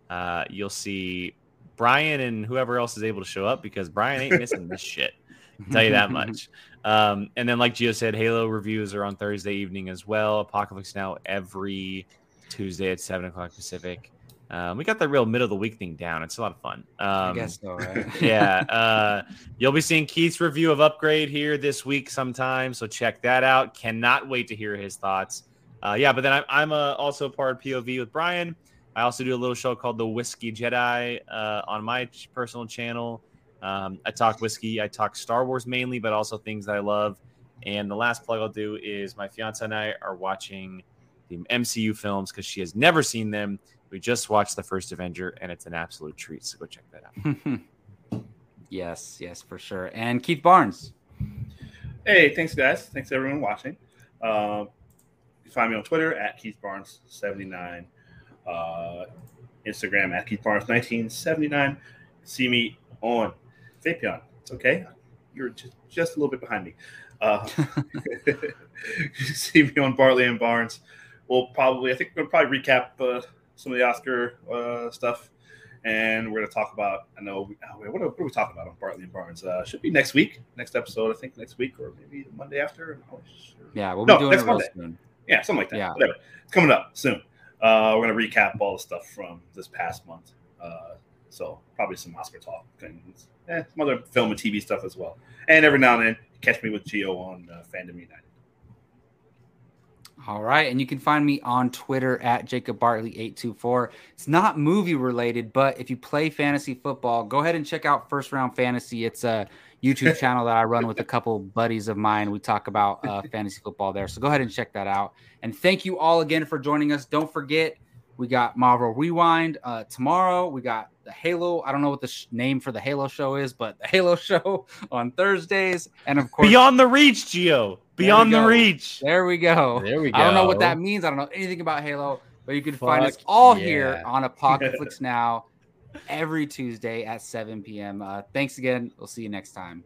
Uh, you'll see Brian and whoever else is able to show up because Brian ain't missing this shit. tell you that much. Um, and then, like Gio said, Halo reviews are on Thursday evening as well. Apocalypse Now every Tuesday at seven o'clock Pacific. Um, we got the real middle of the week thing down. It's a lot of fun. Um, I guess so, right? yeah. Uh, you'll be seeing Keith's review of Upgrade here this week sometime, so check that out. Cannot wait to hear his thoughts. Uh, yeah, but then I'm, I'm uh, also part of POV with Brian. I also do a little show called The Whiskey Jedi uh, on my personal channel. Um, I talk whiskey, I talk Star Wars mainly, but also things that I love. And the last plug I'll do is my fiance and I are watching the MCU films because she has never seen them. We just watched the first Avenger, and it's an absolute treat. So go check that out. yes, yes, for sure. And Keith Barnes. Hey, thanks guys. Thanks everyone watching. Um, you find me on Twitter at Keith Barnes seventy nine, uh, Instagram at Keith Barnes nineteen seventy nine. See me on Vapion. It's okay. You're just, just a little bit behind me. Uh, see me on Bartley and Barnes. We'll probably, I think we'll probably recap uh, some of the Oscar uh, stuff, and we're going to talk about. I know oh, what, are, what are we talking about on Bartley and Barnes? Uh, should be next week, next episode. I think next week or maybe the Monday after. Sure. Yeah, we'll No, be doing next it real Monday. soon. Yeah, something like that. Yeah. Whatever. It's coming up soon. Uh, we're gonna recap all the stuff from this past month. Uh, so probably some Oscar talk and eh, some other film and TV stuff as well. And every now and then, catch me with Gio on uh, Fandom United. All right. And you can find me on Twitter at Jacob Bartley824. It's not movie related, but if you play fantasy football, go ahead and check out First Round Fantasy. It's a YouTube channel that I run with a couple buddies of mine. We talk about uh, fantasy football there. So go ahead and check that out. And thank you all again for joining us. Don't forget, we got Marvel Rewind uh, tomorrow. We got the Halo. I don't know what the sh- name for the Halo show is, but the Halo show on Thursdays. And of course, Beyond the Reach, Gio. Beyond the. Reach. there we go. There we go. I don't know what that means. I don't know anything about Halo, but you can find us all yeah. here on Apocalypse Now every Tuesday at 7 p.m. Uh, thanks again. We'll see you next time.